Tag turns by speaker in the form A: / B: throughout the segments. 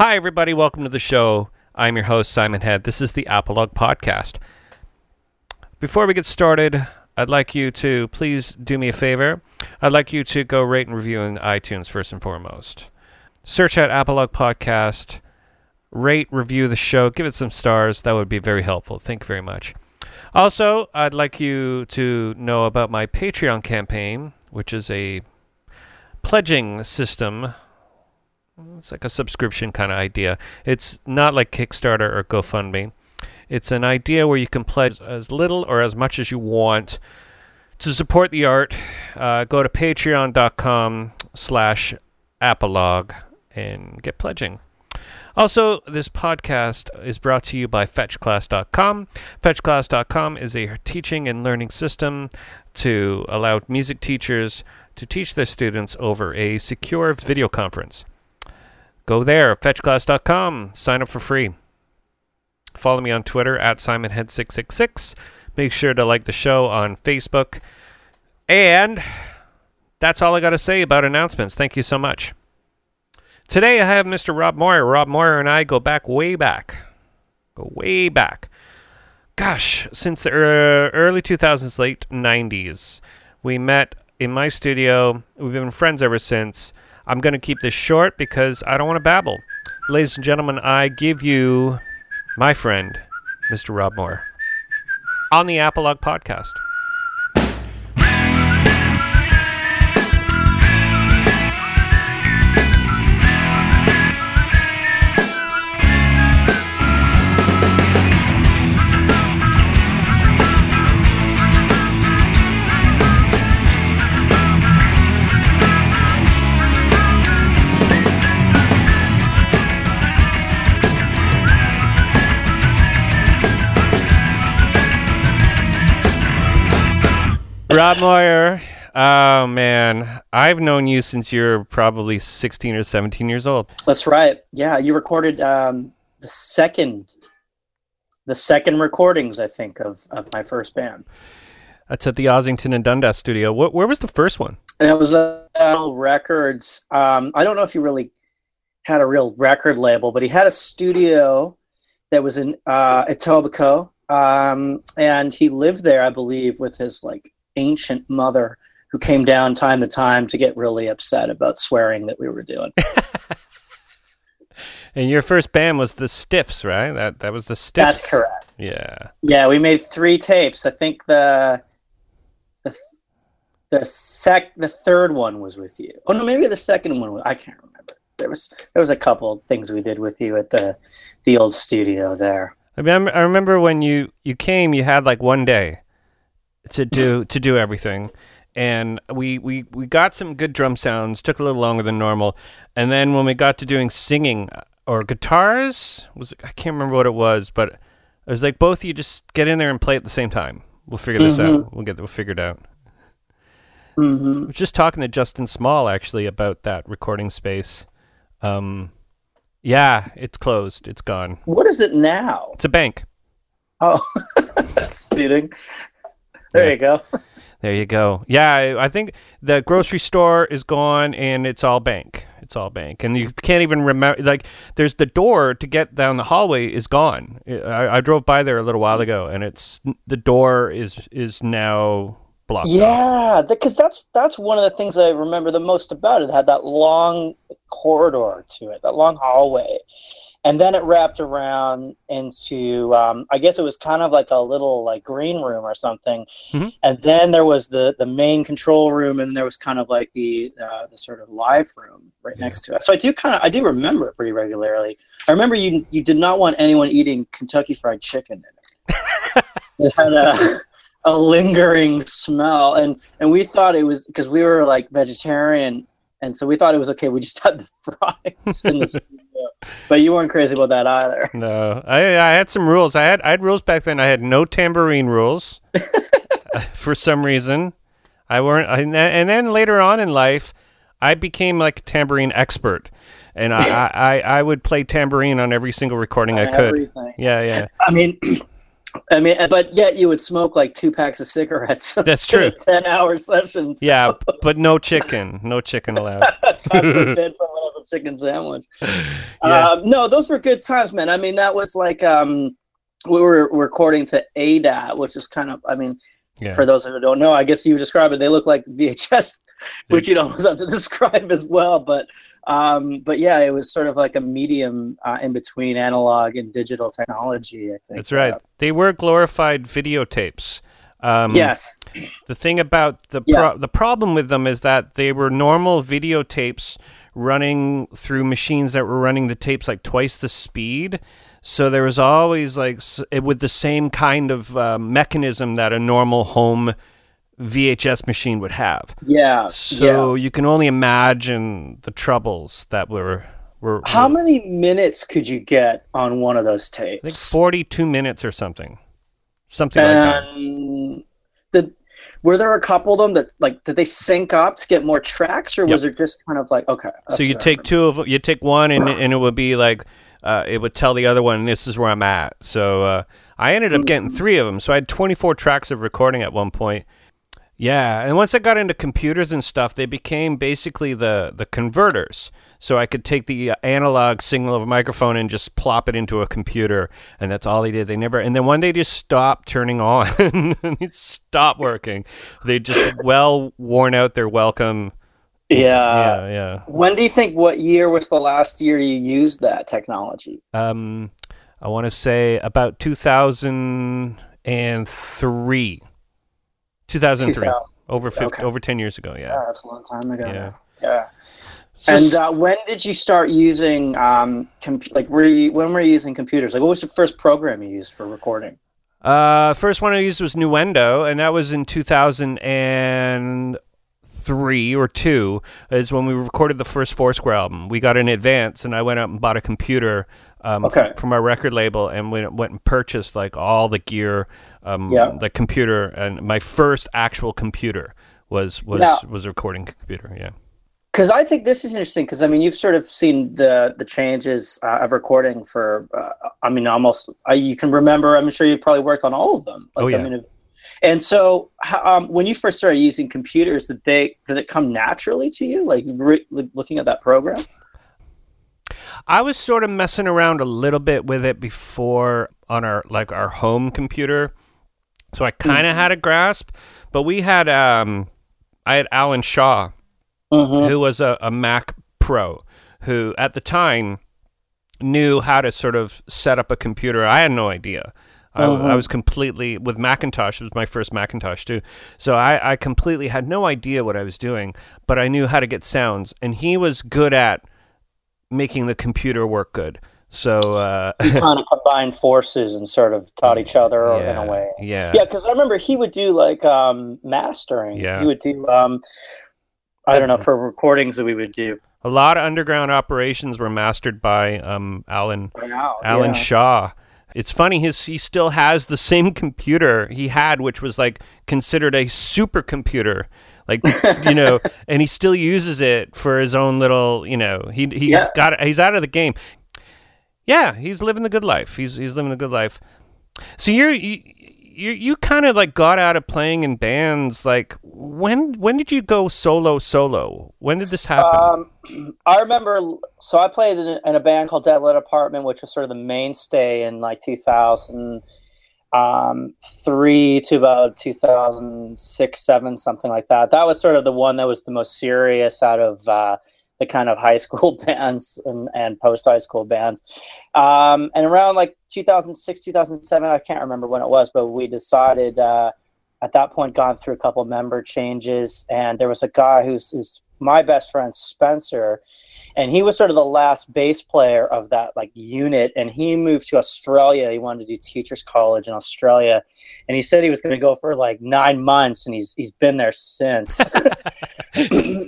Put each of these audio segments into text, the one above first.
A: Hi, everybody. Welcome to the show. I'm your host, Simon Head. This is the Apolog Podcast. Before we get started, I'd like you to please do me a favor. I'd like you to go rate and review in iTunes first and foremost. Search out Apolog Podcast, rate, review the show, give it some stars. That would be very helpful. Thank you very much. Also, I'd like you to know about my Patreon campaign, which is a pledging system. It's like a subscription kind of idea. It's not like Kickstarter or GoFundMe. It's an idea where you can pledge as little or as much as you want to support the art. Uh, go to patreon.com slash apolog and get pledging. Also, this podcast is brought to you by FetchClass.com. FetchClass.com is a teaching and learning system to allow music teachers to teach their students over a secure video conference. Go there, FetchClass.com. Sign up for free. Follow me on Twitter at SimonHead666. Make sure to like the show on Facebook. And that's all I got to say about announcements. Thank you so much. Today I have Mr. Rob Moyer. Rob Moyer and I go back way back. Go way back. Gosh, since the uh, early 2000s, late 90s. We met in my studio. We've been friends ever since. I'm going to keep this short because I don't want to babble. Ladies and gentlemen, I give you my friend, Mr. Rob Moyer, on the Apolog podcast. Rob Moyer. Oh man, I've known you since you're probably 16 or 17 years old.
B: That's right. Yeah, you recorded um, the second, the second recordings, I think, of, of my first band.
A: That's at the Ossington and Dundas studio. What, where was the first one?
B: That it was uh, Records. Um, I don't know if he really had a real record label, but he had a studio that was in uh, Etobicoke, um, and he lived there, I believe, with his like ancient mother who came down time to time to get really upset about swearing that we were doing.
A: and your first band was the Stiffs, right? That that was the Stiffs.
B: That's correct.
A: Yeah.
B: Yeah, we made three tapes. I think the the the sec the third one was with you. Oh no, maybe the second one was, I can't remember. There was there was a couple things we did with you at the the old studio there.
A: I mean, I remember when you you came, you had like one day to do to do everything. And we, we we got some good drum sounds took a little longer than normal. And then when we got to doing singing uh, or guitars was i can't remember what it was but it was like both of you just get in there and play at the same time. We'll figure this
B: Mhm.
A: out. We'll get we'll figure it out.
B: Hmm
A: I was just talking to justin small actually about that recording space. Um yeah it's closed. It's gone.
B: What is it now?
A: it's a bank.
B: Oh, that's suiting. There
A: Yeah.
B: you go.
A: There you go. Yeah, I, I think the grocery store is gone and it's all bank. It's all bank, and you can't even remember. Like, there's the door to get down the hallway is gone. I, I drove by there a little while ago, and it's the door is is now blocked.
B: Yeah, because that's that's one of the things I remember the most about it. It had that long corridor to it, that long hallway, and then it wrapped around into. Um, I guess it was kind of like a little like green room or something,
A: Mhm.
B: and then there was the the main control room, and there was kind of like the uh, the sort of live room right
A: Yeah.
B: next to it. So I do kind of I do remember it pretty regularly. I remember you you did not want anyone eating Kentucky Fried Chicken in it. it had a a lingering smell and and we thought it was because we were like vegetarian and so we thought it was okay we just had the fries in the but you weren't crazy about that either
A: No, I I had some rules. I had I had rules back then. I had no tambourine rules uh, for some reason. I weren't, and then later on in life, I became like a tambourine expert, and I, I, I would play tambourine on every single recording I could.
B: Everything.
A: Yeah, yeah.
B: I mean, I mean, but yet you would smoke like two packs of cigarettes.
A: That's true.
B: Ten hour sessions.
A: Yeah, but no chicken. No chicken allowed.
B: God forbid someone have a chicken sandwich.
A: Yeah.
B: Um, no, those were good times, man. I mean, that was like um, we were recording to ADAT, which is kind of, I mean,
A: Yeah.
B: for those who don't know, I guess you would describe it. They look like VHS, which you'd almost have to describe as well. But um, but yeah, it was sort of like a medium uh, in between analog and digital technology. I think
A: That's right.
B: Uh,
A: They were glorified videotapes. Um,
B: yes.
A: The thing about the
B: Yeah.
A: the problem with them is that they were normal videotapes running through machines that were running the tapes like twice the speed. So there was always like s- it- with the same kind of uh, mechanism that a normal home VHS machine would have.
B: Yeah.
A: So
B: yeah.
A: you can only imagine the troubles that were were.
B: How
A: were-
B: many minutes could you get on one of those tapes?
A: I think forty-two minutes or something, something like that.
B: and did were there a couple of them that like did they sync up to get more tracks or was it just kind of like okay
A: So you take two of you take one and and it would be like uh, it would tell the other one this is where I'm at. So uh, I ended up getting three of them. So I had 24 tracks of recording at one point. Yeah, and once I got into computers and stuff, they became basically the the converters. So I could take the uh, analog signal of a microphone and just plop it into a computer, and that's all they did. They never, and then one day just stopped turning on, and it stopped working. They just well worn out their welcome.
B: yeah.
A: yeah, yeah.
B: when do you think what year was the last year you used that technology
A: um, I want to say about 2003. 2003.
B: 2000.
A: Over 50,
B: Okay.
A: over 10 years ago,
B: yeah
A: yeah.
B: that's a long time ago
A: Yeah.
B: yeah
A: So
B: and uh, when did you start using um com- like were you when were you using computers like what was the first program you used for recording
A: uh, first one I used was Nuendo, and that was in 2003 or 2 is when we recorded the first Foursquare album. We got an advance, and I went out and bought a computer um,
B: Okay.
A: from our record label and went, went and purchased like all the gear, um,
B: Yeah.
A: the computer, and my first actual computer was was
B: Now-
A: was a recording computer. Yeah.
B: because I think this is interesting because I mean you've sort of seen the the changes uh, of recording for uh, I mean almost uh, you can remember I'm sure you've probably worked on all of them
A: Oh, yeah.
B: I mean, and so um, when you first started using computers did they did it come naturally to you like re- looking at that program
A: I was sort of messing around a little bit with it before on our like our home computer, so I kind of had a grasp. But we had um, I had Alan Shaw,
B: mm-hmm.
A: who was a, a Mac Pro, who at the time knew how to sort of set up a computer. I had no idea. I,
B: Mhm.
A: I was completely with Macintosh. It was my first Macintosh too, so I, I completely had no idea what I was doing, but I knew how to get sounds, and he was good at making the computer work good. So uh,
B: kind of combined forces and sort of taught each other in a way
A: yeah,
B: yeah because I remember he would do like um, mastering
A: Yeah.
B: he would do um, I don't know for recordings that we would do
A: A lot of underground operations were mastered by um, Alan Alan
B: yeah.
A: Shaw. It's funny his he still has the same computer he had, which was like considered a supercomputer, like you know, and he still uses it for his own little, you know, he he's
B: Yeah.
A: got he's out of the game. Yeah, he's living the good life. He's he's living a good life. So you're you you, you kind of like got out of playing in bands. Like when when did you go solo solo? When did this happen?
B: Um, I remember. So I played in a, in a band called Dead Letter Department, which was sort of the mainstay in like 2003 to about 2006, seven, something like that. That was sort of the one that was the most serious out of uh, the kind of high school bands and, and post high school bands. Um, and around like 2006, 2007, I can't remember when it was, but we decided. Uh, at that point gone through a couple member changes and there was a guy who's, who's my best friend spencer and he was sort of the last bass player of that like unit and he moved to australia he wanted to do teachers college in australia and he said he was going to go for like nine months and he's he's been there since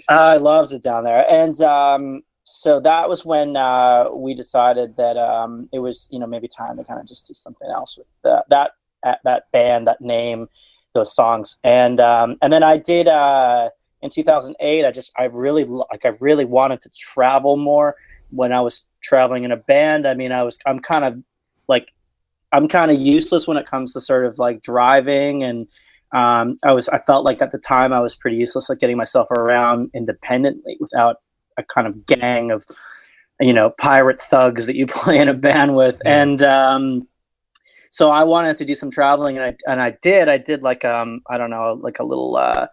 B: uh, loves it down there. And um so that was when uh, we decided that um, it was you know maybe time to kind of just do something else with that that that band that name those songs. And um, and then I did uh, in 2008 I just I really like I really wanted to travel more when I was traveling in a band. I mean I was I'm kind of like I'm kind of useless when it comes to sort of like driving and um, I was I felt like at the time I was pretty useless at getting myself around independently without a kind of gang of you know pirate thugs that you play in a band with.
A: Yeah.
B: and um, so I wanted to do some traveling and I and I did. I did like um I don't know like a little uh,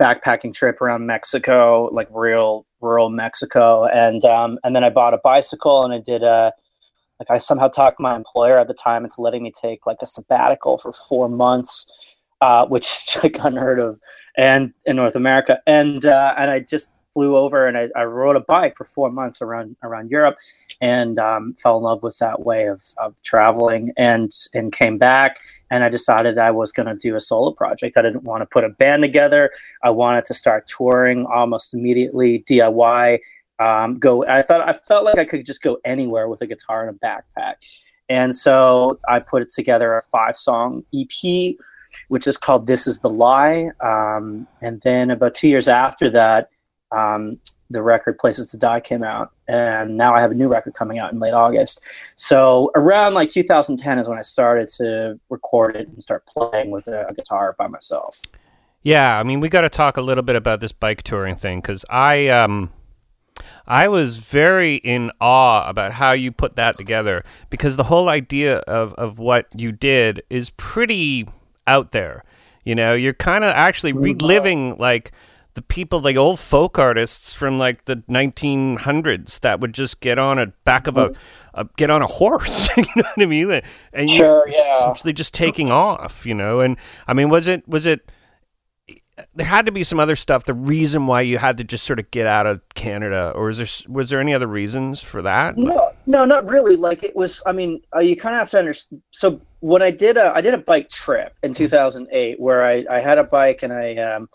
B: backpacking trip around Mexico like real rural Mexico. And um, and then I bought a bicycle and I did a like I somehow talked my employer at the time into letting me take like a sabbatical for four months, uh, which is like unheard of, and in North America. And uh, and I just flew over and I, I rode a bike for four months around around Europe, and um, fell in love with that way of, of traveling. And and came back and I decided I was going to do a solo project. I didn't want to put a band together. I wanted to start touring almost immediately, DIY um, go. I thought I felt like I could just go anywhere with a guitar and a backpack, and so I put it together a five song EP, which is called "This Is the Lie." Um, and then about two years after that, um, the record "Places to Die" came out, and now I have a new record coming out in late August. So around like 2010 is when I started to record it and start playing with a, a guitar by myself.
A: Yeah, I mean, we got to talk a little bit about this bike touring thing because I um, I was very in awe about how you put that together because the whole idea of of what you did is pretty out there. You know, you're kind of actually reliving like the people, like old folk artists from like the 1900s that would just get on a back of a, mm-hmm. a get on a horse. you know what I mean? And you
B: Sure, yeah.
A: essentially just taking off. You know, and I mean, was it was it? There had to be some other stuff. The reason why you had to just sort of get out of Canada, or was there was there any other reasons for that?
B: No, no, not really. Like it was. I mean, uh, you kind of have to understand. So when I did a, I did a bike trip in 2008 where I, I had a bike and I, um,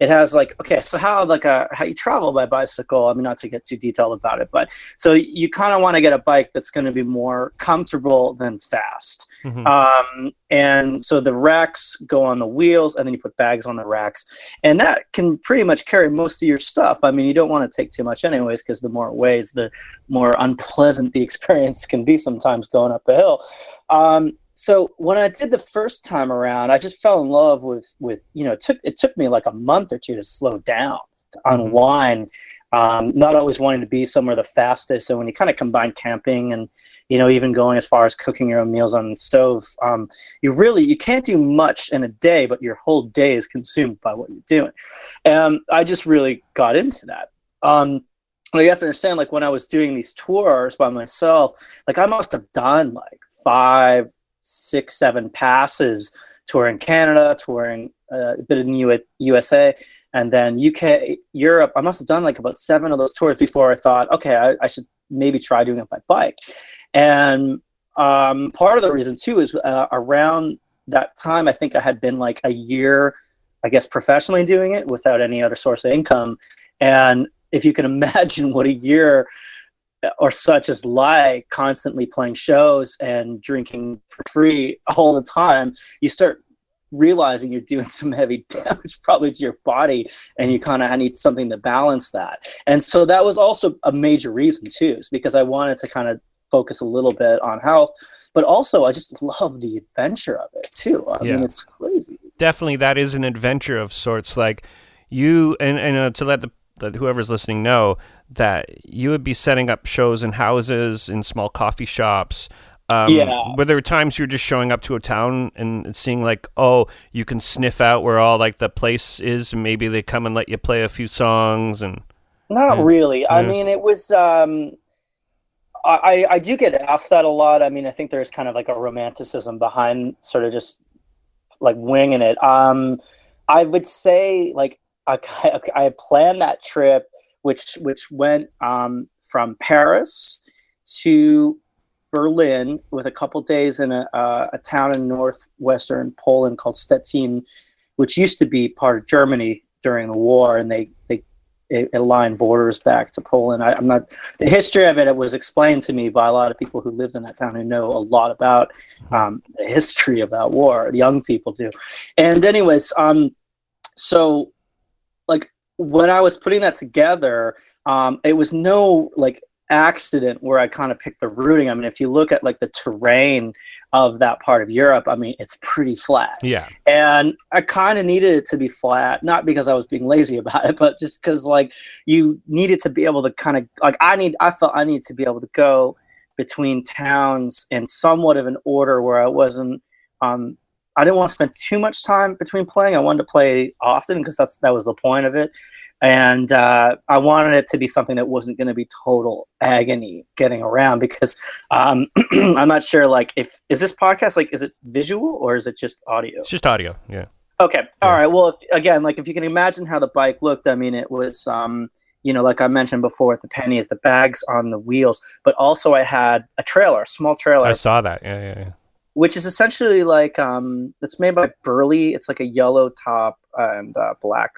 B: it has like okay, so how like a how you travel by bicycle. I mean, not to get too detailed about it, but so you kind of want to get a bike that's going to be more comfortable than fast.
A: Mhm.
B: Um, and so the racks go on the wheels, and then you put bags on the racks, and that can pretty much carry most of your stuff. I mean, you don't want to take too much, anyways, because the more it weighs, the more unpleasant the experience can be sometimes going up a hill. Um, so when I did the first time around, I just fell in love with with you know it took it took me like a month or two to slow down to
A: Mhm.
B: unwind. Um, not always wanting to be somewhere the fastest, and when you kind of combine camping and you know even going as far as cooking your own meals on the stove, um, you really you can't do much in a day, but your whole day is consumed by what you're doing. And I just really got into that. Um, you have to understand, like when I was doing these tours by myself, like I must have done like five, six, seven passes touring Canada, touring uh, a bit in the U- USA, and then UK, Europe. I must have done like about seven of those tours before I thought, okay, I, I should maybe try doing it by bike. And um, part of the reason too is uh, around that time, I think I had been like a year, I guess, professionally doing it without any other source of income. And if you can imagine what a year or such as like constantly playing shows and drinking for free all the time, you start realizing you're doing some heavy damage probably to your body and you kind of need something to balance that. And so that was also a major reason too, is because I wanted to kind of focus a little bit on health, but also I just love the adventure of it too. I
A: Yeah.
B: mean, it's crazy.
A: Definitely, that is an adventure of sorts. Like you, and and uh, to let the that whoever's listening know that you would be setting up shows in houses, in small coffee shops. Um,
B: Yeah.
A: Were there times you were just showing up to a town and seeing like, oh, you can sniff out where all like the place is, and maybe they come and let you play a few songs and.
B: Not
A: Yeah.
B: really. I mean, it was. Um, I I- I do get asked that a lot. I mean, I think there's kind of like a romanticism behind sort of just like winging it. Um, I would say like I, I planned that trip, which which went um, from Paris to Berlin with a couple days in a, a town in northwestern Poland called Stettin, which used to be part of Germany during the war, and they they aligned borders back to Poland. I, I'm not the history of it. It was explained to me by a lot of people who lived in that town who know a lot about um, the history of that war. Young people do, and anyways, um, so when I was putting that together, um, it was no like accident where I kind of picked the routing. I mean, if you look at like the terrain of that part of Europe, I mean, it's pretty flat.
A: Yeah.
B: And I kind of needed it to be flat, not because I was being lazy about it, but just because like you needed to be able to kind of like I need I felt I needed to be able to go between towns in somewhat of an order where I wasn't um I didn't want to spend too much time between playing. I wanted to play often because that's that was the point of it and uh, I wanted it to be something that wasn't going to be total agony getting around because um, I'm not sure. Like, if is this podcast like is it visual or is it just audio?
A: It's just audio. Yeah.
B: Okay. All yeah. right. Well, if, again, like if you can imagine how the bike looked, I mean, it was. Um, you know, like I mentioned before with the panniers, the bags on the wheels, but also I had a trailer, a small trailer.
A: I saw that. Yeah, yeah, yeah.
B: Which is essentially like um, it's made by Burley. It's like a yellow top and uh, black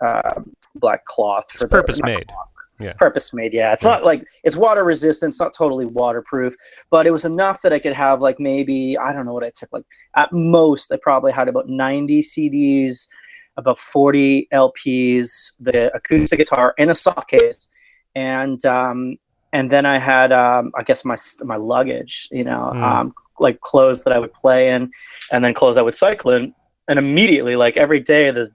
B: uh, black cloth
A: for purpose made. Cloth,
B: yeah. Purpose made, yeah. It's yeah. not like it's water resistant, it's not totally waterproof, but it was enough that I could have like maybe I don't know what I took like at most I probably had about 90 CDs, about 40 LPs, the acoustic guitar in a soft case, and um, and then I had um, I guess my my luggage, you know, mm. um, like clothes that I would play in, and then clothes I would cycle in, and immediately like every day the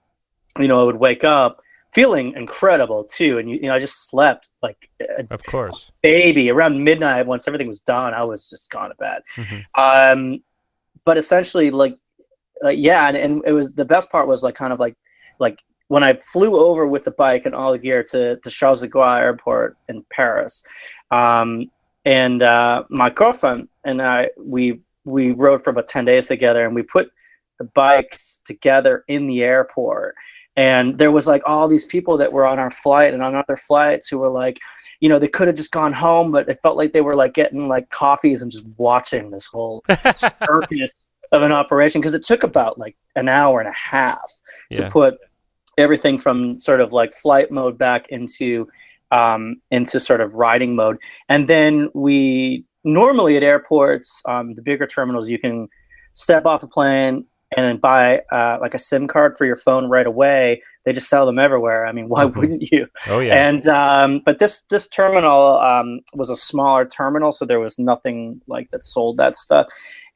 B: you know I would wake up feeling incredible too. And you, you know, I just slept like a,
A: of course
B: baby around midnight. Once everything was done, I was just gone to bed. Mm-hmm. Um, but essentially, like, like yeah, and, and it was the best part was like kind of like like when I flew over with the bike and all the gear to to Charles de Gaulle Airport in Paris. Um, and uh, my girlfriend and I we we rode for about 10 days together and we put the bikes together in the airport. And there was like all these people that were on our flight and on other flights who were like you know they could have just gone home but it felt like they were like getting like coffees and just watching this whole circus of an operation. Because it took about like an hour and a half to put everything from sort of like flight mode back into um, into sort of riding mode and then we normally at airports um, the bigger terminals you can step off the plane and then buy uh, like a SIM card for your phone right away. They just sell them everywhere. I mean, why mm-hmm. wouldn't you?
A: Oh yeah.
B: And um, but this this terminal um, was a smaller terminal, so there was nothing like that sold that stuff.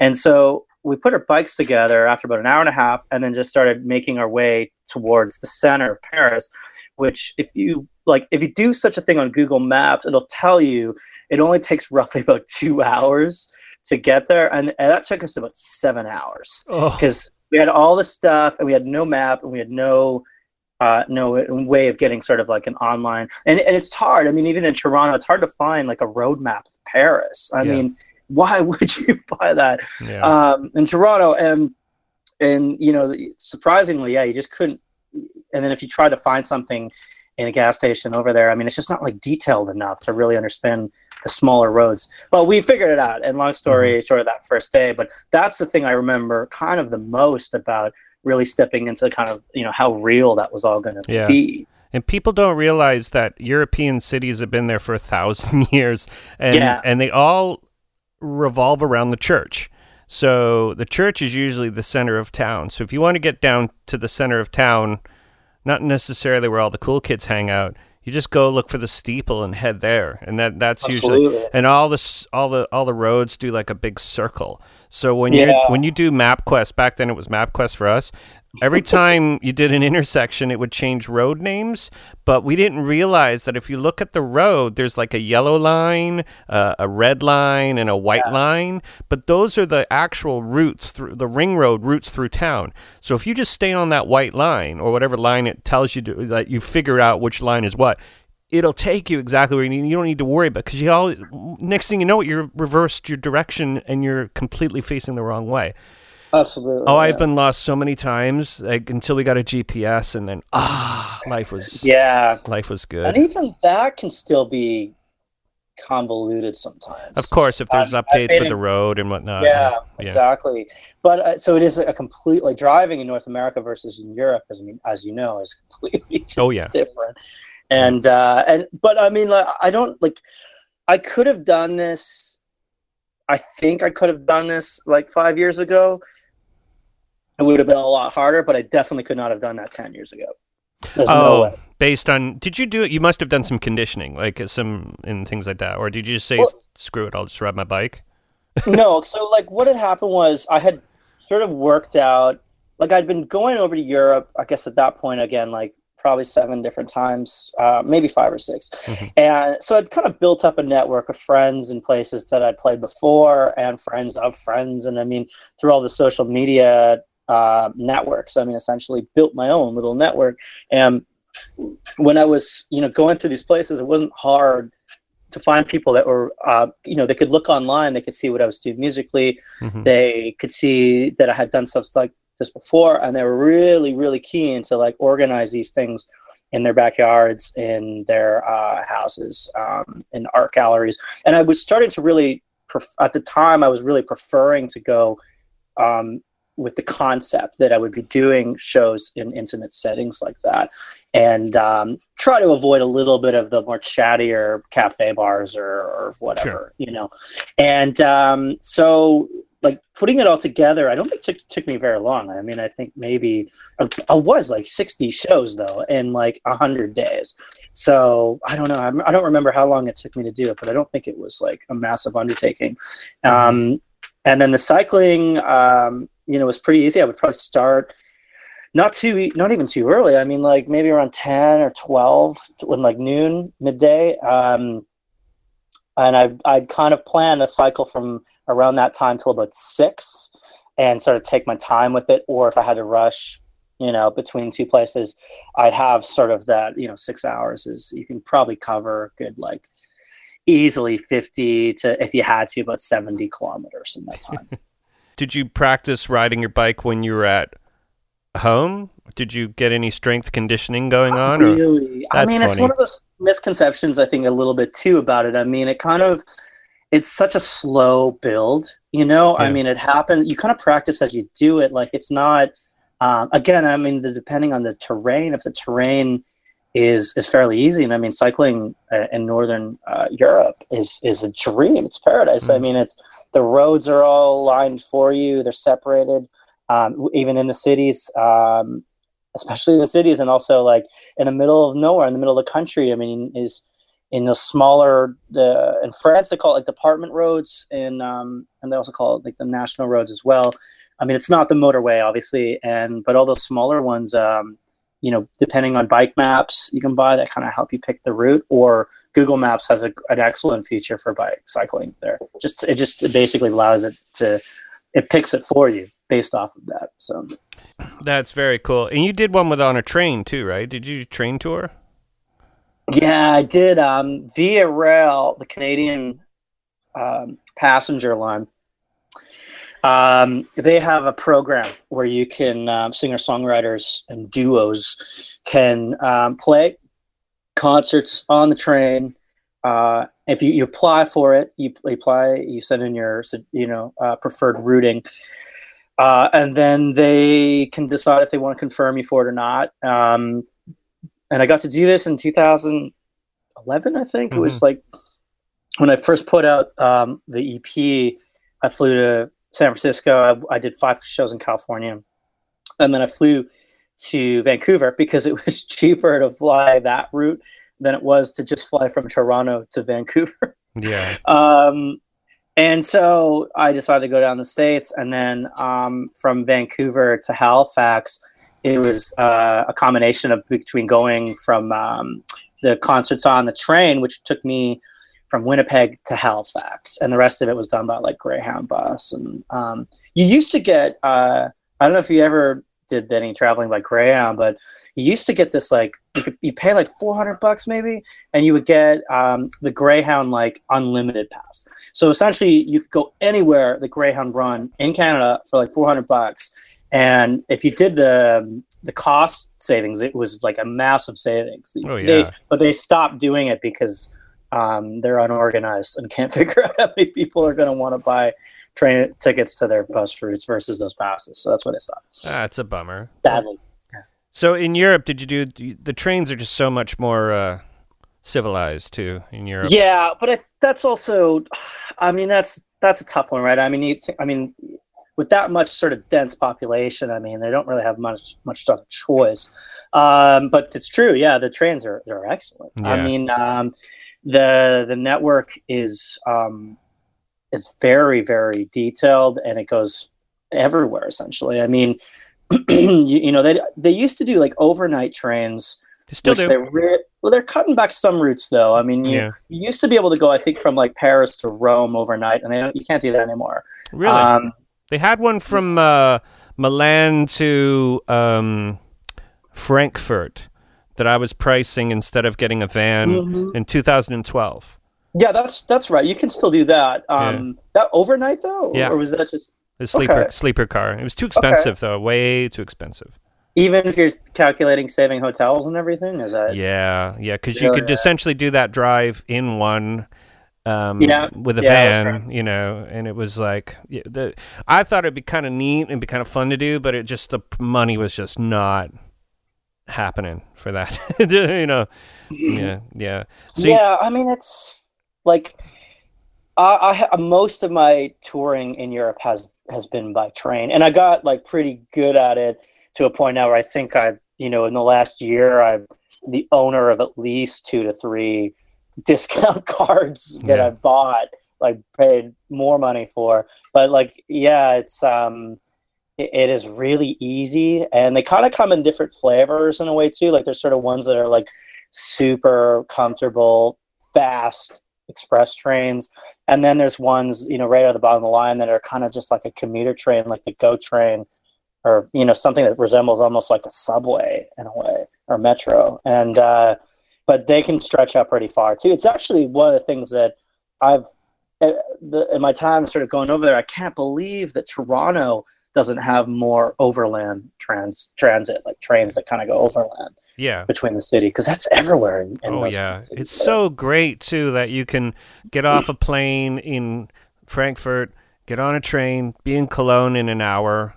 B: And so we put our bikes together after about an hour and a half, and then just started making our way towards the center of Paris. Which, if you like, if you do such a thing on Google Maps, it'll tell you it only takes roughly about two hours to get there, and, and that took us about seven hours because oh. we had all the stuff and we had no map and we had no uh, no way of getting sort of like an online and and it's hard. I mean, even in Toronto, it's hard to find like a roadmap of Paris. I yeah. mean, why would you buy that yeah. um, in Toronto? And and you know, surprisingly, yeah, you just couldn't. And then if you try to find something in a gas station over there, I mean, it's just not like detailed enough to really understand the smaller roads. Well, we figured it out. And long story mm-hmm. short, of that first day. But that's the thing I remember kind of the most about really stepping into the kind of you know how real that was all going to yeah. be.
A: And people don't realize that European cities have been there for a thousand years, and yeah. and they all revolve around the church. So the church is usually the center of town. So if you want to get down to the center of town, not necessarily where all the cool kids hang out, you just go look for the steeple and head there and that that's Absolutely. usually and all this all the all the roads do like a big circle so when yeah. you when you do mapquest back then it was mapquest for us every time you did an intersection, it would change road names. But we didn't realize that if you look at the road, there's like a yellow line, uh, a red line, and a white yeah. line. But those are the actual routes through the ring road routes through town. So if you just stay on that white line or whatever line it tells you to, that you figure out which line is what. It'll take you exactly where you need. You don't need to worry about because you all. Next thing you know, you're reversed your direction and you're completely facing the wrong way.
B: Absolutely.
A: Oh, yeah. I've been lost so many times like, until we got a GPS, and then ah, life was
B: yeah,
A: life was good.
B: And even that can still be convoluted sometimes.
A: Of course, if there's um, updates with the road and whatnot.
B: Yeah, yeah. exactly. But uh, so it is a complete like driving in North America versus in Europe, as I mean, as you know, is completely oh yeah different. And uh, and but I mean, like, I don't like. I could have done this. I think I could have done this like five years ago it would have been a lot harder, but I definitely could not have done that 10 years ago. There's
A: oh,
B: no way.
A: based on did you do it? You must have done some conditioning, like uh, some and things like that, or did you just say
B: Well-
A: screw it? I'll just ride my bike.
B: no, so like what had happened was I had sort of worked out like I'd been going over to Europe, I guess at that point again, like probably seven different times, uh, maybe five or 6
A: Mhm.
B: And so I'd kind of built up a network of friends in places that I'd played before and friends of friends. And I mean, through all the social media uh, networks, I mean, essentially built my own little network. And when I was, you know, going through these places, it wasn't hard to find people that were, uh, you know, they could look online, they could see what I was doing musically,
A: Mhm.
B: they could see that I had done stuff like this before, and they were really, really keen to like organize these things in their backyards, in their uh, houses, um, in art galleries. And I was starting to really, pref- at the time, I was really preferring to go um, with the concept that I would be doing shows in intimate settings like that, and um, try to avoid a little bit of the more chattier cafe bars or, or whatever, you know. And um, so like putting it all together, I don't think took took me very long. I mean, I think maybe I, was like sixty shows though in like hundred days. So I don't know. I'm, I don't remember how long it took me to do it, but I don't think it was like a massive undertaking. Um, and then the cycling, um, you know, was pretty easy. I would probably start not too not even too early. I mean, like maybe around ten or twelve, when like noon midday. Um, and I I'd kind of plan a cycle from around that time till about six and sort of take my time with it or if i had to rush you know between two places i'd have sort of that you know six hours is you can probably cover good like easily 50 to if you had to about 70 kilometers in that time.
A: Did you practice riding your bike when you were at home? Did you get any strength conditioning going on? Or
B: really. I mean it's one of those misconceptions i think a little bit too about it. I mean it kind of it's such a slow build you know? I mean it happened you kind of practice as you do it like it's not um, again i mean the, depending on the terrain if the terrain is is fairly easy. And i mean cycling uh, in northern uh, europe is is a dream. It's paradise. I
A: Mhm.
B: mean it's the roads are all lined for you. They're separated um, even in the cities um, especially in the cities and also like in the middle of nowhere in the middle of the country. I mean is in the smaller uh, in france they call it like department roads. And um, and they also call it like the national roads as well. I mean it's not the motorway obviously. And but all those smaller ones um, you know depending on bike maps you can buy that kind of help you pick the route or google maps has a, an excellent feature for bike cycling there just it just it basically allows it to it picks it for you based off of that so
A: that's very cool. And you did one with on a train too, right? Did you train tour?
B: Yeah, I did. Um, Via Rail, the Canadian um, passenger line, um, they have a program where you can um, singer songwriters and duos can um, play concerts on the train. Uh, if you, you apply for it, you pl- apply, you send in your you know uh, preferred routing, uh, and then they can decide if they want to confirm you for it or not. Um, and I got to do this in 2011, I think. It was like when I first put out um, the EP. I flew to San Francisco. I, I did five shows in California, and then I flew to Vancouver because it was cheaper to fly that route than it was to just fly from Toronto to Vancouver.
A: Yeah.
B: Um, and so I decided to go down the states, and then um, from Vancouver to Halifax, it was uh, a combination of between going from um, the concerts on the train, which took me from Winnipeg to Halifax, and the rest of it was done by like Greyhound bus. And um, you used to get uh, I don't know if you ever did any traveling by Greyhound, but you used to get this like you could you pay like 400 bucks maybe and you would get um, the greyhound like unlimited pass so essentially you could go anywhere the greyhound run in canada for like 400 bucks and if you did the the cost savings it was like a massive savings
A: Oh,
B: They-
A: yeah.
B: but they stopped doing it because um, they're unorganized and can't figure out how many people are going to want to buy train tickets to their bus routes versus those passes so that's what they stopped
A: That's a bummer.
B: sadly
A: So in Europe, did you do the trains are just so much more uh, civilized too in Europe?
B: Yeah, but I, that's also, I mean, that's that's a tough one, right? I mean, you th- I mean, with that much sort of dense population, I mean, they don't really have much much of a choice. Um, but it's true, yeah. The trains are they're excellent. I mean, um, the the network is um, is very very detailed, and it goes everywhere essentially. I mean, you, you know, they they used to do like overnight trains
A: They still do.
B: they re- well, they're cutting back some routes though. I mean, you,
A: Yeah.
B: you used to be able to go, I think, from like Paris to Rome overnight, and they don't, you can't do that anymore.
A: Really?
B: Um,
A: They had one from uh, Milan to um, Frankfurt that I was pricing instead of getting a van
B: mhm.
A: in 2012.
B: Yeah, that's that's right. You can still do that. Um, That overnight though,
A: Yeah.
B: or was that just
A: The sleeper
B: Okay.
A: sleeper car. It was too expensive though, way too expensive.
B: even if you're calculating saving hotels and everything? Is that
A: Yeah, yeah, because you could essentially do that drive in one. Um,
B: Yeah,
A: with a
B: yeah,
A: van, you know, and it was like yeah, the. I thought it'd be kind of neat and be kind of fun to do, but it just the money was just not happening for that. you know, yeah, yeah. You-
B: yeah, I mean it's like I, I most of my touring in Europe has has been by train, and I got like pretty good at it to a point now where I think I, you know, in the last year I'm the owner of at least two to three discount cards that
A: Yeah.
B: I bought, like paid more money for. But like, yeah, it's um, it, is really easy, and they kind of come in different flavors in a way too. Like there's sort of ones that are like super comfortable, fast express trains. And then there's ones, you know, right at the bottom of the line that are kind of just like a commuter train, like the GO train, or, you know, something that resembles almost like a subway in a way, or metro. And, uh, but they can stretch out pretty far too. It's actually one of the things that I've, uh, in my time sort of going over there, I can't believe that Toronto doesn't have more overland trans transit, like trains that kind of go overland
A: yeah.
B: between the city, because that's everywhere. In, in
A: Oh yeah, it's so great too that you can get off a plane in Frankfurt, get on a train, be in Cologne in an hour.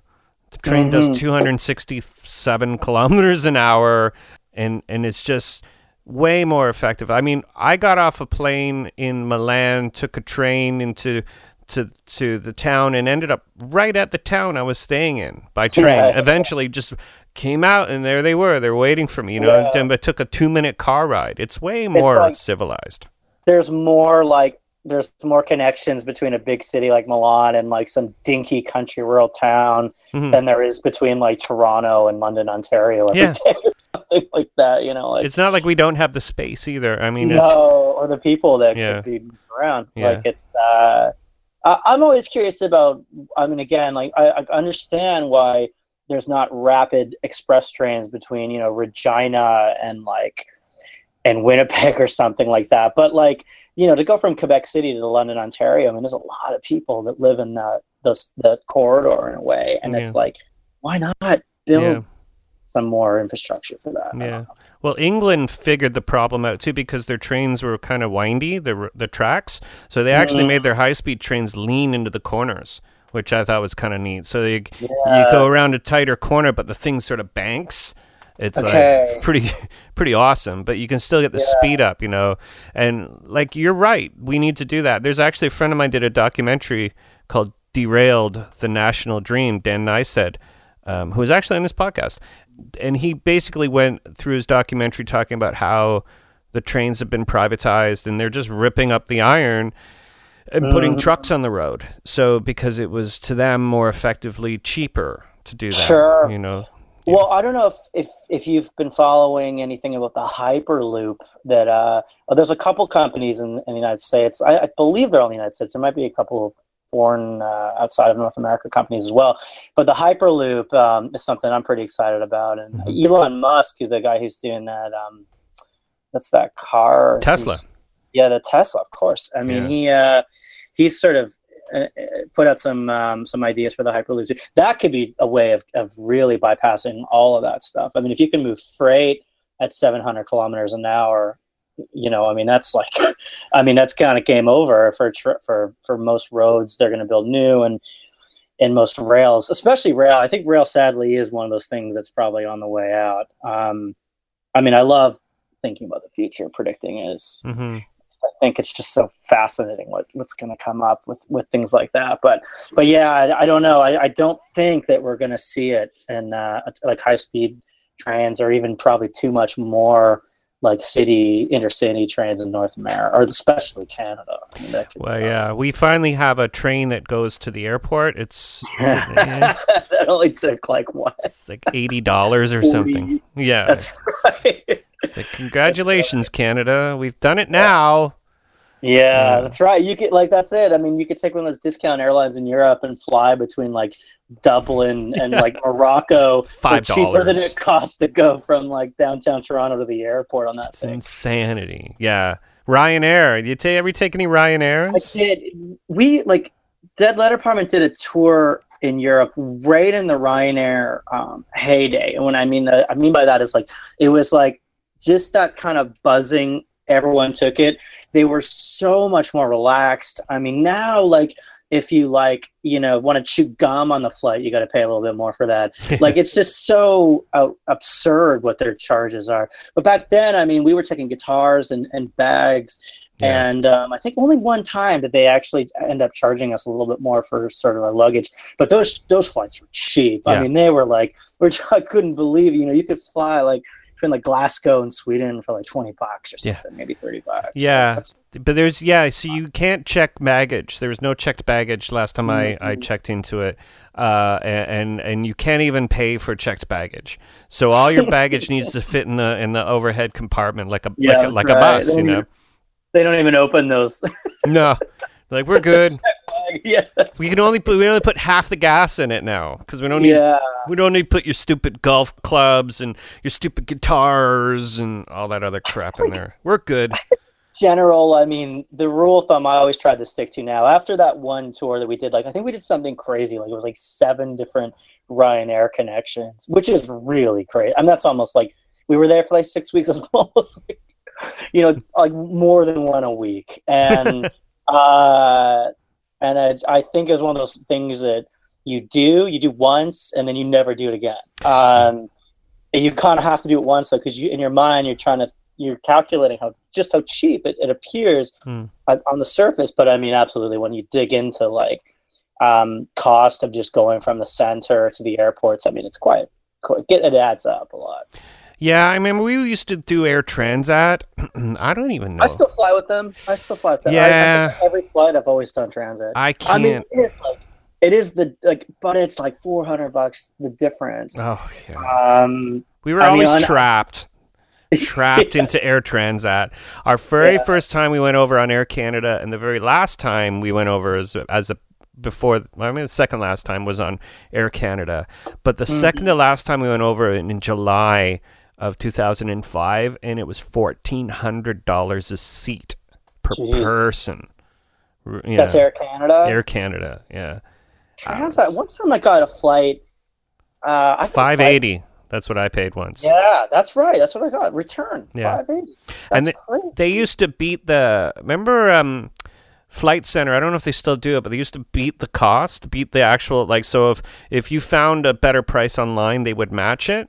A: The train does
B: Mhm.
A: 267 kilometers an hour, and and it's just way more effective. I mean, I got off a plane in Milan, took a train into to to the town, and ended up right at the town I was staying in by train.
B: Right.
A: Eventually, just came out, and there they were. They're waiting for me, you know.
B: Yeah.
A: But took a two minute car ride. It's way more
B: like-
A: civilized.
B: there's more like there's more connections between a big city like Milan and like some dinky country rural town
A: Mhm.
B: than there is between like Toronto and London, Ontario every
A: Yeah.
B: day or something like that. You know, like
A: It's not like we don't have the space either. I mean,
B: no,
A: it's
B: or the people that
A: Yeah.
B: could be around.
A: Yeah.
B: Like it's uh, I- I'm always curious about. I mean, again, like I, I understand why there's not rapid express trains between you know Regina and like and Winnipeg or something like that. But like you know, to go from Quebec City to London, Ontario, I mean, there's a lot of people that live in that the the corridor in a way, and it's like, why not build
A: Yeah.
B: some more infrastructure for that?
A: Yeah. Well, England figured the problem out too because their trains were kind of windy, the the tracks. So they actually
B: Mhm.
A: made their high speed trains lean into the corners, which I thought was kind of neat. So you you go around a tighter corner, but the thing sort of banks. It's
B: Okay.
A: like pretty pretty awesome, but you can still get the
B: Yeah.
A: speed up, you know. And like you're right, we need to do that. There's actually a friend of mine did a documentary called "Derailed: The National Dream." Dan Nystead, um, who was actually on this podcast, and he basically went through his documentary talking about how the trains have been privatized and they're just ripping up the iron and putting
B: Mhm.
A: trucks on the road. So because it was to them more effectively cheaper to do that,
B: Sure.
A: you know.
B: Well, I don't know if, if if you've been following anything about the Hyperloop. That uh, there's a couple companies in, in the United States. I, I believe they're all in the United States. There might be a couple foreign uh, outside of North America companies as well. But the Hyperloop um, is something I'm pretty excited about. And
A: Mhm.
B: Elon Musk is the guy who's doing that. Um, that's that car.
A: Tesla.
B: Yeah, the Tesla, of course. I mean,
A: Yeah.
B: he uh, he's sort of uh, uh, put out some um, some ideas for the Hyperloop. That could be a way of, of really bypassing all of that stuff. I mean, if you can move freight at 700 kilometers an hour, you know, I mean, that's like, I mean, that's kind of game over for for for most roads they're going to build new and and most rails, especially rail. I think rail, sadly, is one of those things that's probably on the way out. Um, I mean, I love thinking about the future, predicting is
A: hmm
B: I think it's just so fascinating what, what's going to come up with, with things like that. But but yeah, I, I don't know. I, I don't think that we're going to see it in uh, like high speed trains or even probably too much more like city intercity trains in North America or especially Canada. I mean,
A: Well, yeah, we finally have a train that goes to the airport. It's, yeah,
B: that only took like what?
A: it's like eighty dollars or something. Yeah,
B: That's right.
A: it's like congratulations, Canada, we've done it now.
B: Yeah,
A: Yeah.
B: that's right. You could like that's it. I mean, you could take one of those discount airlines in Europe and fly between like Dublin and like Morocco for
A: Five
B: cheaper than it costs to go from like downtown Toronto to the airport on that
A: It's
B: thing.
A: insanity. Yeah, Ryanair. Did You take ever take any Ryanairs?
B: I did. We like Dead Letter Department did a tour in Europe right in the Ryanair um, heyday, and when I mean that, I mean by that is like it was like just that kind of buzzing. Everyone took it. They were so much more relaxed. I mean, now like if you like you know want to chew gum on the flight, you got to pay a little bit more for that. like it's just so uh, absurd what their charges are. But back then, I mean, we were taking guitars and, and bags
A: Yeah.
B: and um, I think only one time did they actually end up charging us a little bit more for sort of our luggage. But those those flights were cheap.
A: Yeah.
B: I mean, they were like, which I couldn't believe. You know, you could fly like between like Glasgow and Sweden for like twenty bucks or
A: Yeah.
B: something, maybe thirty bucks.
A: Yeah.
B: That's-
A: But there's yeah, so you can't check baggage. There was no checked baggage last time I, I
B: Mhm.
A: checked into it, uh, and and you can't even pay for checked baggage. So all your baggage needs to fit in the in the overhead compartment like a
B: Yeah,
A: like a, like a bus, you know.
B: even- they don't even open those.
A: No, like we're good.
B: yeah,
A: We can only put we only put half the gas in it now because we don't need
B: yeah.
A: we don't need to put your stupid golf clubs and your stupid guitars and all that other crap in there. We're good.
B: general, I mean, the rule of thumb I always tried to stick to now. After that one tour that we did, like I think we did something crazy, like it was like seven different Ryanair connections, which is really crazy. I mean, that's almost like we were there for like six weeks. It's almost like, you know, like more than one a week, and uh, and I, I think it's one of those things that you do, you do once, and then you never do it again. Um, and you kind of have to do it once, though, because you in your mind you're trying to you're calculating how just how cheap it, it appears
A: Hmm.
B: on, the surface. But I mean, absolutely, when you dig into like um, cost of just going from the center to the airports, I mean, it's quite, quite it adds up a lot.
A: Yeah, I remember we used to do Air Transat. I don't even know.
B: I still fly with them. I still fly with them. I- I
A: Yeah.
B: every flight I've always done Transat.
A: I
B: I
A: can't.
B: mean, it is like it is the like, but it's like four hundred bucks the difference.
A: oh yeah.
B: Um,
A: We were
B: I
A: always
B: on-
A: trapped, trapped
B: Yeah.
A: into Air Transat. Our very
B: Yeah.
A: first time we went over on Air Canada, and the very last time we went over as as a before. I mean, the second last time was on Air Canada, but the
B: Mhm.
A: second to last time we went over in, in July of 2005, and it was fourteen hundred dollars a seat per
B: Jeez.
A: person. Yeah.
B: That's Air Canada.
A: Air Canada, yeah,
B: Transat. One time I got a flight. Uh, I got a flight-
A: eighty. That's what I paid once.
B: Yeah, that's right. That's what I got. Return.
A: Yeah.
B: Five eighty.
A: And
B: That's crazy.
A: They used to beat the remember um Flight Center, I don't know if they still do it, but they used to beat the cost, beat the actual like so if if you found a better price online, they would match it.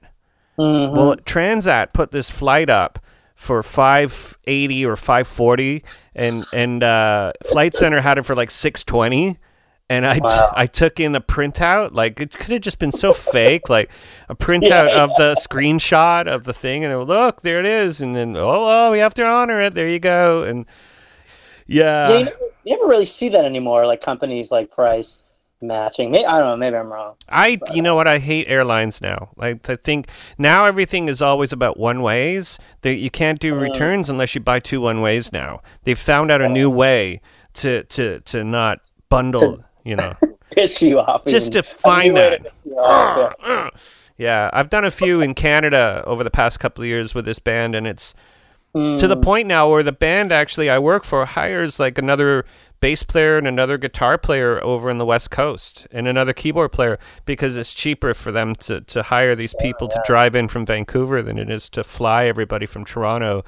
B: Mhm.
A: Well, Transat put this flight up for 580 or 540 and and uh Flight Center had it for like 620 and I,
B: Wow.
A: I took in a printout like it could have just been so fake like a printout
B: Yeah,
A: of the screenshot of the thing and it, look there it is and then oh well we have to honor it there you go and yeah,
B: yeah, you never, you never really see that anymore. Like companies like price matching. Maybe, I don't know. Maybe I'm wrong.
A: I you know what I hate airlines now. Like I think now everything is always about one ways. That you can't do
B: Mm.
A: returns unless you buy two one ways now. They've found out a new way to to to not bundle. You know,
B: Piss you off.
A: just to find
B: to
A: that.
B: off, yeah.
A: Yeah, I've done a few in Canada over the past couple of years with this band, and it's to the
B: Mm.
A: point now where the band actually I work for hires like another bass player and another guitar player over in the West Coast and another keyboard player because it's cheaper for them to, to hire these people to drive in from Vancouver than it is to fly everybody from Toronto,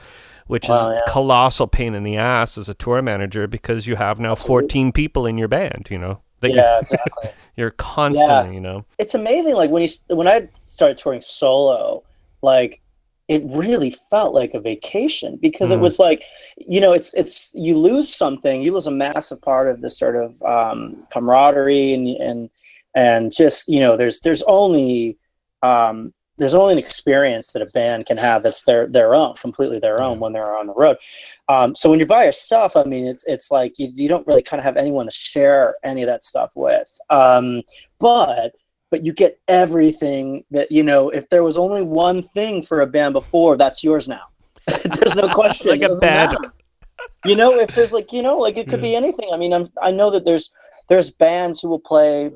A: which
B: Wow,
A: is
B: yeah.
A: colossal pain in the ass as a tour manager because you have now 14 people in your band, you know, that
B: Yeah,
A: you're, you're constantly, you know.
B: it's amazing. Like when you when I started touring solo, like it really felt like a vacation because
A: Mm.
B: it was like you know it's it's you lose something you lose a massive part of this sort of um, camaraderie and and and just you know there's there's only um, there's only an experience that a band can have that's their their own completely their own when they're on the road. Um, so when you're by yourself i mean it's it's like you, you don't really kind of have anyone to share any of that stuff with. Um, but but you get everything that you know if there was only one thing for a band before that's yours now. There's no question.
A: Like a
B: matter. you know if there's like you know like it could be anything. I mean i'm i know that there's there's bands who will play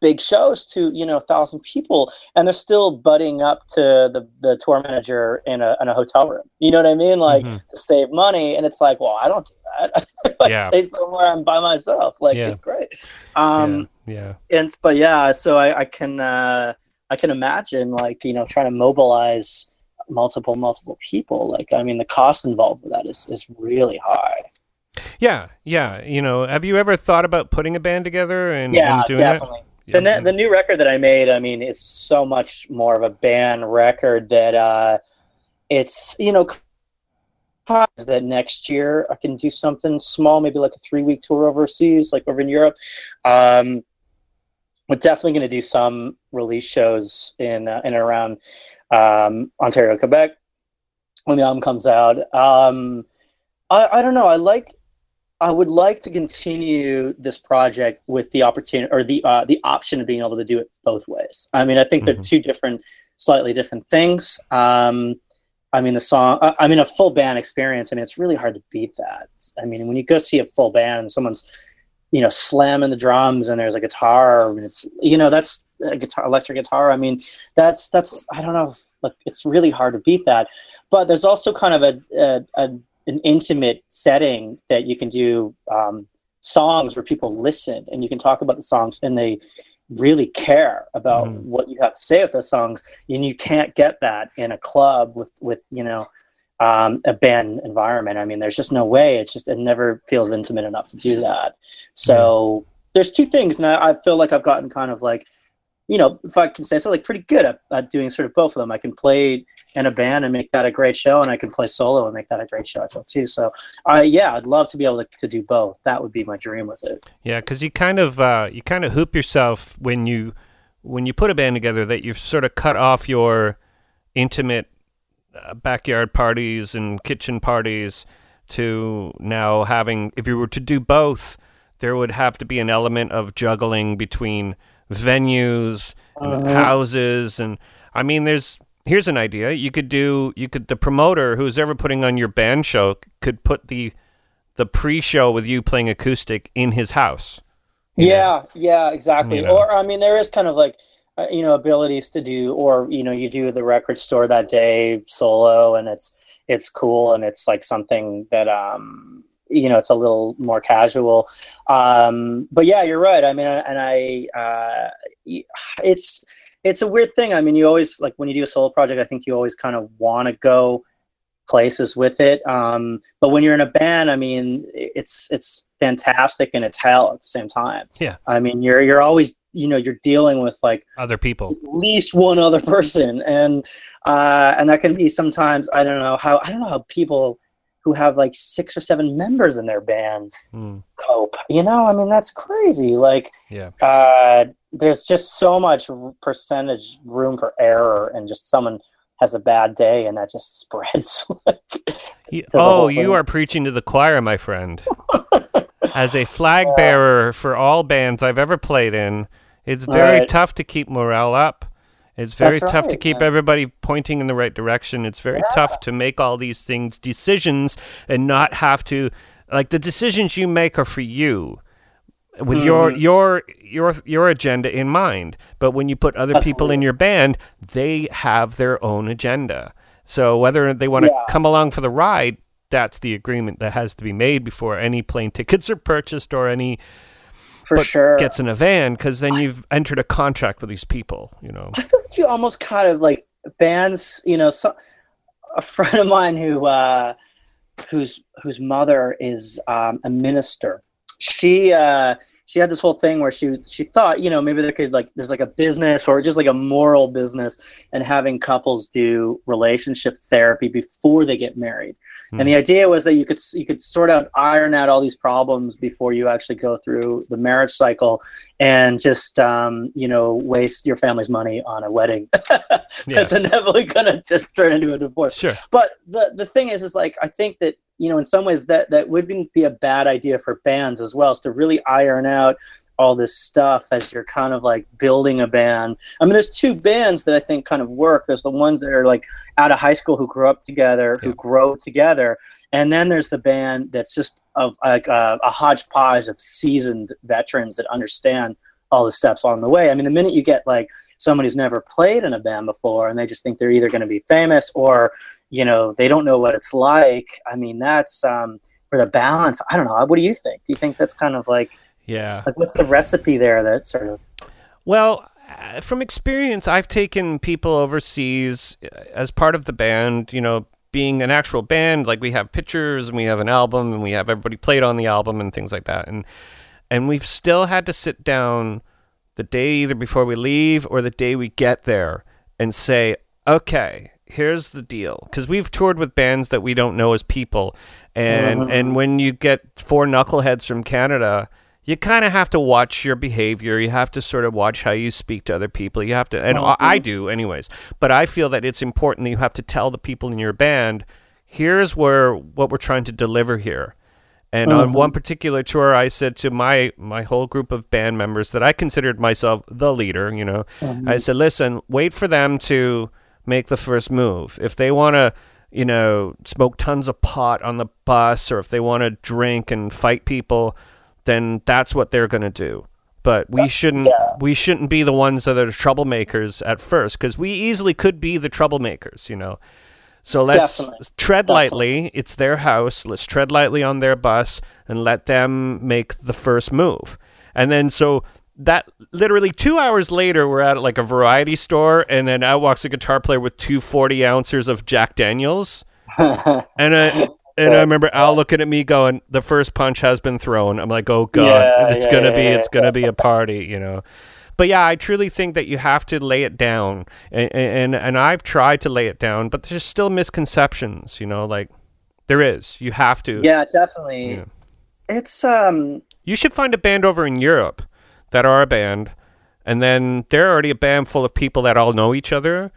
B: big shows to you know a thousand people and they're still butting up to the the tour manager in a in a hotel room. You know what i mean? Like
A: Mhm.
B: to save money and it's like well i don't do that. I
A: Yeah.
B: stay somewhere i'm by myself. Like
A: Yeah.
B: it's great. Um
A: yeah.
B: and but yeah so i, I can uh i can imagine like you know trying to mobilize multiple multiple people like i mean the cost involved with that is is really high
A: Yeah, yeah. You know, have you ever thought about putting a band together and,
B: yeah
A: and doing
B: definitely
A: that?
B: the, ne- the new record that i made i mean is so much more of a band record that uh it's you know that next year i can do something small maybe like a three week tour overseas like over in europe um we're definitely going to do some release shows in uh, in and around um, Ontario, Quebec when the album comes out. Um, I, I don't know. I like. I would like to continue this project with the opportunity or the uh, the option of being able to do it both ways. I mean, I think they're
A: Mhm.
B: two different, slightly different things. Um, I mean, the song. I, I mean, a full band experience. I mean, it's really hard to beat that. I mean, when you go see a full band and someone's you know slamming the drums and there's a guitar and it's you know that's a guitar electric guitar. I mean that's that's i don't know if, like it's really hard to beat that. But there's also kind of a, a, a an intimate setting that you can do um, songs where people listen and you can talk about the songs and they really care about
A: Mhm.
B: what you have to say with those songs. And you can't get that in a club with with you know um, a band environment. I mean there's just no way. It's just it never feels intimate enough to do that. So there's two things and I, I feel like i've gotten kind of like you know if i can say so like pretty good at, at doing sort of both of them. I can play in a band and make that a great show and i can play solo and make that a great show too. So uh, yeah i'd love to be able to, to do both. That would be my dream with it.
A: Yeah, because you kind of uh, you kind of hoop yourself when you when you put a band together that you've sort of cut off your intimate uh, backyard parties and kitchen parties to now having if you were to do both there would have to be an element of juggling between venues and
B: Uh-huh.
A: houses and I mean there's here's an idea you could do you could the promoter who's ever putting on your band show could put the the pre-show with you playing acoustic in his house you know?
B: yeah yeah exactly
A: You know.
B: or i mean there is kind of like you know abilities to do or you know you do the record store that day solo and it's it's cool and it's like something that um you know it's a little more casual. Um but yeah you're right. I mean and i uh it's it's a weird thing. I mean you always like when you do a solo project i think you always kind of want to go places with it. Um but when you're in a band i mean it's it's fantastic and it's hell at the same time.
A: Yeah.
B: i mean you're you're always you know you're dealing with like
A: other people.
B: at least one other person. And uh and that can be sometimes i don't know how i don't know how people who have like six or seven members in their band
A: Mm,
B: cope. You know i mean that's crazy. Like
A: yeah.
B: uh there's just so much percentage room for error and just someone has a bad day and that just spreads like,
A: You-
B: to
A: oh, you are preaching to the choir, my friend. As a flag bearer for all bands I've ever played in, it's very
B: Right.
A: tough to keep morale up. It's very
B: That's
A: tough to keep
B: yeah.
A: everybody pointing in the right direction. It's very
B: Yeah.
A: tough to make all these things decisions and not have to like the decisions you make are for you with your
B: Mhm.
A: your your your agenda in mind. But when you put other people in your band, they have their own agenda. So whether they want to
B: Yeah.
A: come along for the ride, that's the agreement that has to be made before any plane tickets are purchased or any
B: for
A: but
B: sure
A: gets in a van because then you've entered a contract with these people, you know.
B: I feel like you almost kind of like bands, you know, so, a friend of mine who uh whose whose mother is um, a minister. She uh she had this whole thing where she she thought you know maybe there could like there's like a business or just like a moral business and having couples do relationship therapy before they get married
A: Hmm.
B: and the idea was that you could you could sort out iron out all these problems before you actually go through the marriage cycle and just um, you know waste your family's money on a wedding that's inevitably gonna just turn into a divorce
A: Sure.
B: but the the thing is is like i think that you know in some ways that that wouldn't be a bad idea for bands as well is to really iron out all this stuff as you're kind of like building a band. I mean there's two bands that i think kind of work. There's the ones that are like out of high school who grew up together who grow together and then there's the band that's just of like a, a hodgepodge of seasoned veterans that understand all the steps along the way. I mean the minute you get like someone who's never played in a band before and they just think they're either going to be famous or you know they don't know what it's like i mean that's um for the balance i don't know what do you think do you think that's kind of like
A: Yeah.
B: like what's the recipe there that sort of
A: Well, uh, from experience, I've taken people overseas uh, as part of the band, you know, being an actual band, like we have pictures and we have an album and we have everybody played on the album and things like that. And and we've still had to sit down the day either before we leave or the day we get there and say, "Okay, here's the deal." Cuz we've toured with bands that we don't know as people. And
B: Mhm.
A: and when you get four knuckleheads from Canada, you kind of have to watch your behavior. You have to sort of watch how you speak to other people. You have to, and I I do, anyways. But I feel that it's important that you have to tell the people in your band, here's where what we're trying to deliver here. And on
B: Mhm.
A: one particular tour, I said to my my whole group of band members that I considered myself the leader. You know, I said, listen, wait for them to make the first move. If they want to, you know, smoke tons of pot on the bus, or if they want to drink and fight people, then that's what they're going to do. But we shouldn't
B: yeah.
A: we shouldn't be the ones that are troublemakers at first because we easily could be the troublemakers, you know. So let's
B: Definitely.
A: tread
B: Definitely.
A: lightly. It's their house. Let's tread lightly on their bus and let them make the first move. And then so that literally two hours later, we're at like a variety store, and then out walks a guitar player with two 40 ounces of Jack Daniels. And I, and I remember Al looking at me going, "The first punch has been thrown." I'm like, "Oh God,
B: Yeah,
A: it's
B: yeah,
A: gonna
B: yeah,
A: be, it's gonna be a party," you know. But yeah, I truly think that you have to lay it down, and and, and I've tried to lay it down, but there's still misconceptions, you know. Like there is, you have to.
B: yeah definitely it's um
A: You should find a band over in Europe that are a band, and then they're already a band full of people that all know each other,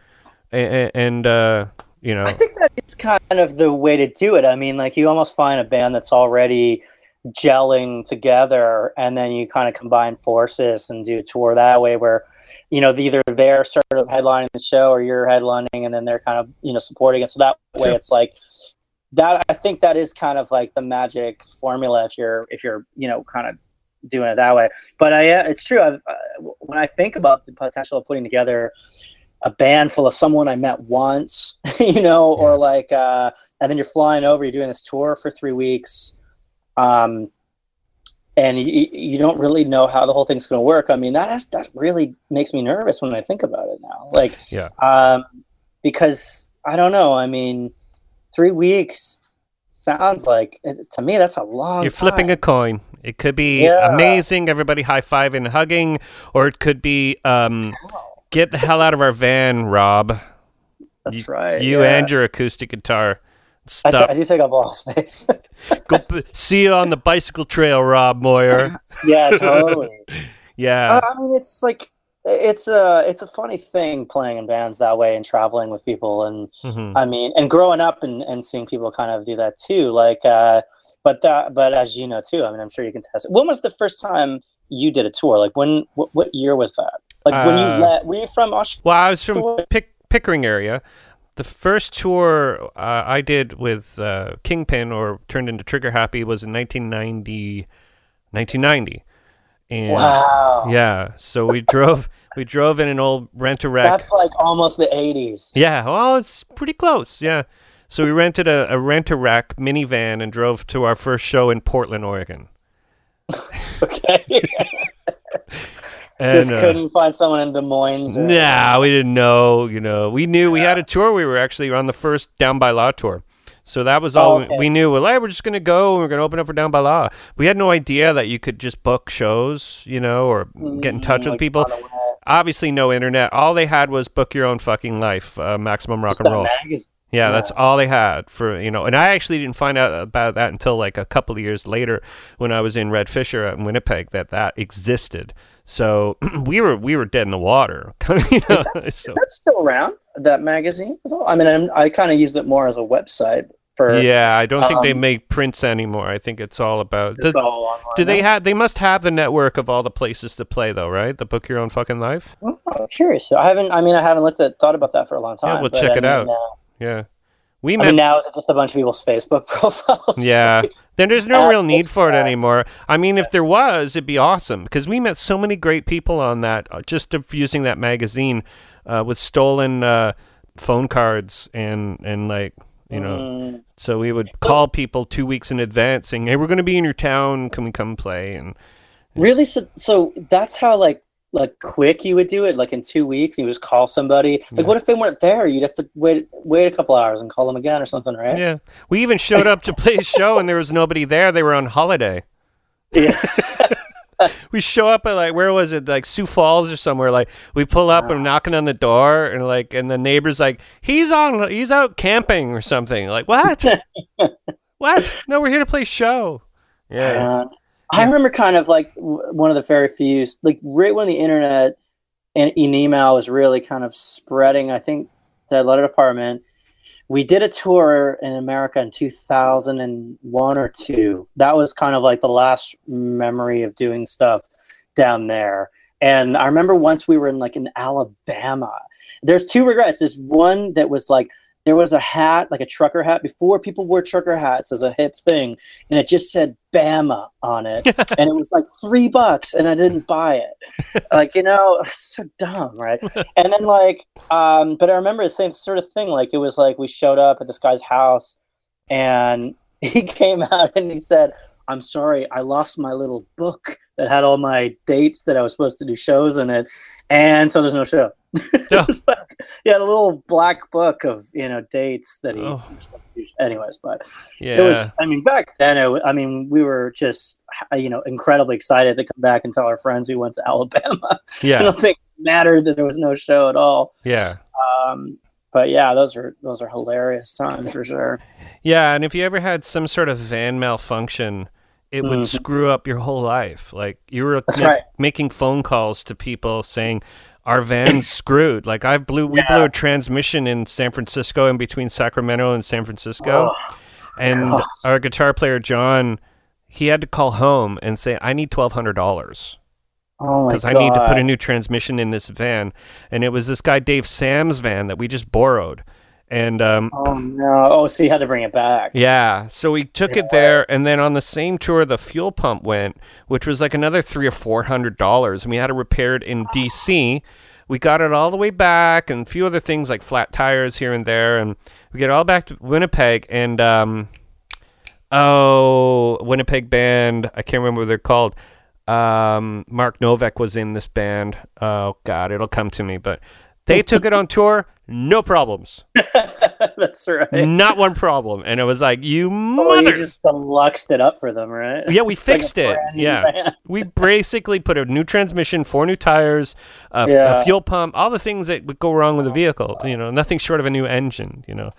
A: and, and uh, you know,
B: I think that is kind of the way to do it. I mean, like you almost find a band that's already gelling together, and then you kind of combine forces and do a tour that way, where you know either they're sort of headlining the show or you're headlining, and then they're kind of you know supporting it. So that way,
A: Sure.
B: it's like that. I think that is kind of like the magic formula if you're if you're you know kind of doing it that way. But I, uh, it's true. I've, uh, when I think about the potential of putting together a band full of someone I met once, you know, or like, uh, and then you're flying over, you're doing this tour for three weeks, um, and you, you don't really know how the whole thing's going to work. I mean, that has, that really makes me nervous when I think about it now. Like,
A: Yeah.
B: um, because I don't know. I mean, three weeks sounds like to me that's a long.
A: You're flipping a coin. It could be
B: Yeah.
A: amazing, everybody high five and hugging, or it could be um, get the hell out of our van, Rob.
B: That's right.
A: You
B: yeah.
A: and your acoustic guitar. Stop.
B: I do think I've lost space.
A: Go p- see you on the bicycle trail, Rob Moyer.
B: yeah, totally.
A: Yeah.
B: Uh, I mean, it's like it's a it's a funny thing playing in bands that way and traveling with people, and
A: Mhm.
B: I mean, and growing up and, and seeing people kind of do that too. Like, uh, but that, but as you know too, I mean, I'm sure you can test. It. when was the first time you did a tour? Like, when what, what year was that? Like when you
A: Uh,
B: let? Were you from Australia?
A: Well, I was from Pick- Pickering area. The first tour uh, I did with uh, Kingpin or turned into Trigger Happy was in 1990. 1990. And
B: Wow.
A: yeah, so we drove we drove in an old rent a wreck.
B: That's like almost the 80s.
A: Yeah, well, it's pretty close. Yeah. So we rented a, a rent a wreck minivan and drove to our first show in Portland, Oregon.
B: Okay.
A: And,
B: Just
A: uh,
B: couldn't find someone in Des Moines. Or,
A: Nah, we didn't know. You know, we knew we had a tour. We were actually on the first Down by Law tour, So that was all
B: Oh, okay.
A: we knew. Well, hey, we're just gonna go. and We're gonna open up for Down by Law. We had no idea that you could just book shows, you know, or get in touch
B: Mm,
A: with people.
B: on the web.
A: Obviously, no internet. All they had was book your own fucking life, uh, maximum rock
B: Just
A: and roll.
B: magazine.
A: Yeah, that's all they had for you know. And I actually didn't find out about that until like a couple of years later when I was in Red Fisher at Winnipeg that that existed. So we were we were dead in the water, you know. so,
B: That's still around that magazine. I mean, I'm, I kind of use it more as a website for.
A: yeah, I don't think they
B: um,
A: make prints anymore. I think it's all about.
B: It's
A: Does,
B: all online
A: do they have? They must have the network of all the places to play, though, right? The book your own fucking life.
B: Oh, I'm curious. I haven't. I mean, I haven't looked at thought about that for a long time.
A: Yeah,
B: we'll
A: check
B: I
A: it
B: mean,
A: out.
B: uh,
A: Yeah, we
B: I
A: met.
B: mean, now is it just a bunch of people's Facebook profiles?
A: Yeah. Then there's no real need for it anymore. I mean, if there was, it'd be awesome because we met so many great people on that, uh, just using that magazine uh, with stolen uh, phone cards and, and like, you know,
B: Mm,
A: so we would call people two weeks in advance saying, hey, we're going to be in your town. Can we come play? And
B: really? So, so that's how like like quick you would do it, like in two weeks. You would just call somebody. Like,
A: Yeah.
B: what if they weren't there? You'd have to wait wait a couple hours and call them again or something, right?
A: yeah, we even showed up to play a show and there was nobody there. They were on holiday.
B: Yeah.
A: we show up at like where was it? Like Sioux Falls or somewhere like we pull up and knocking on the door and like and the neighbor's like he's on he's out camping or something. Like what? What? No we're here to play show. Yeah.
B: And I remember kind of like one of the very few, like right when the internet and email was really kind of spreading. I think Dead Letter Department. We did a tour in America in 2001 or two. That was kind of like the last memory of doing stuff down there. And I remember once we were in like in Alabama. There's two regrets. There's one that was like there was a hat, like a trucker hat, before people wore trucker hats as a hip thing, and it just said Bama on it, and it was like three bucks, and I didn't buy it. Like you know, it's so dumb, right? And then like, um, but I remember the same sort of thing. Like it was like we showed up at this guy's house, and he came out and he said, "I'm sorry, I lost my little book that had all my dates that I was supposed to do shows in it, and so there's no show." Was like, he had a little black book of you know dates that he.
A: Oh.
B: Anyways, but
A: yeah
B: it was. I mean, back then, it, I mean, we were just you know incredibly excited to come back and tell our friends we went to Alabama.
A: Yeah, I
B: don't think it mattered that there was no show at all.
A: yeah
B: Um, but yeah, those are those are hilarious times for sure.
A: yeah and if you ever had some sort of van malfunction it would
B: Mhm.
A: screw up your whole life like you were ma-
B: right.
A: making phone calls to people saying our van's screwed like i blew we blew a transmission in san francisco in between sacramento and san francisco
B: Oh,
A: and
B: gosh.
A: our guitar player John, he had to call home and say, "I need twelve hundred dollars
B: oh
A: because
B: god!
A: I need to put a new transmission in this van." And it was this guy Dave Sam's van that we just borrowed, and um,
B: Oh no! Oh, so you had to bring it back.
A: yeah, so we took it there, and then on the same tour, the fuel pump went, which was like another three or four hundred dollars, and we had to repair it in D.C. We got it all the way back, and a few other things like flat tires here and there, and we get it all back to Winnipeg, and um, oh, Winnipeg band, I can't remember what they're called. Um, Mark Novak was in this band. Oh God, it'll come to me, but they took it on tour, no problems.
B: That's right.
A: Not one problem. And it was like, you
B: Oh, you
A: mother.
B: just deluxed it up for them, right?
A: Yeah, we
B: It's like
A: fixed it. Yeah. We basically put a new transmission, four new tires, a,
B: Yeah.
A: fuel pump, all the things that would go wrong with a vehicle. You know, nothing short of a new engine. You know,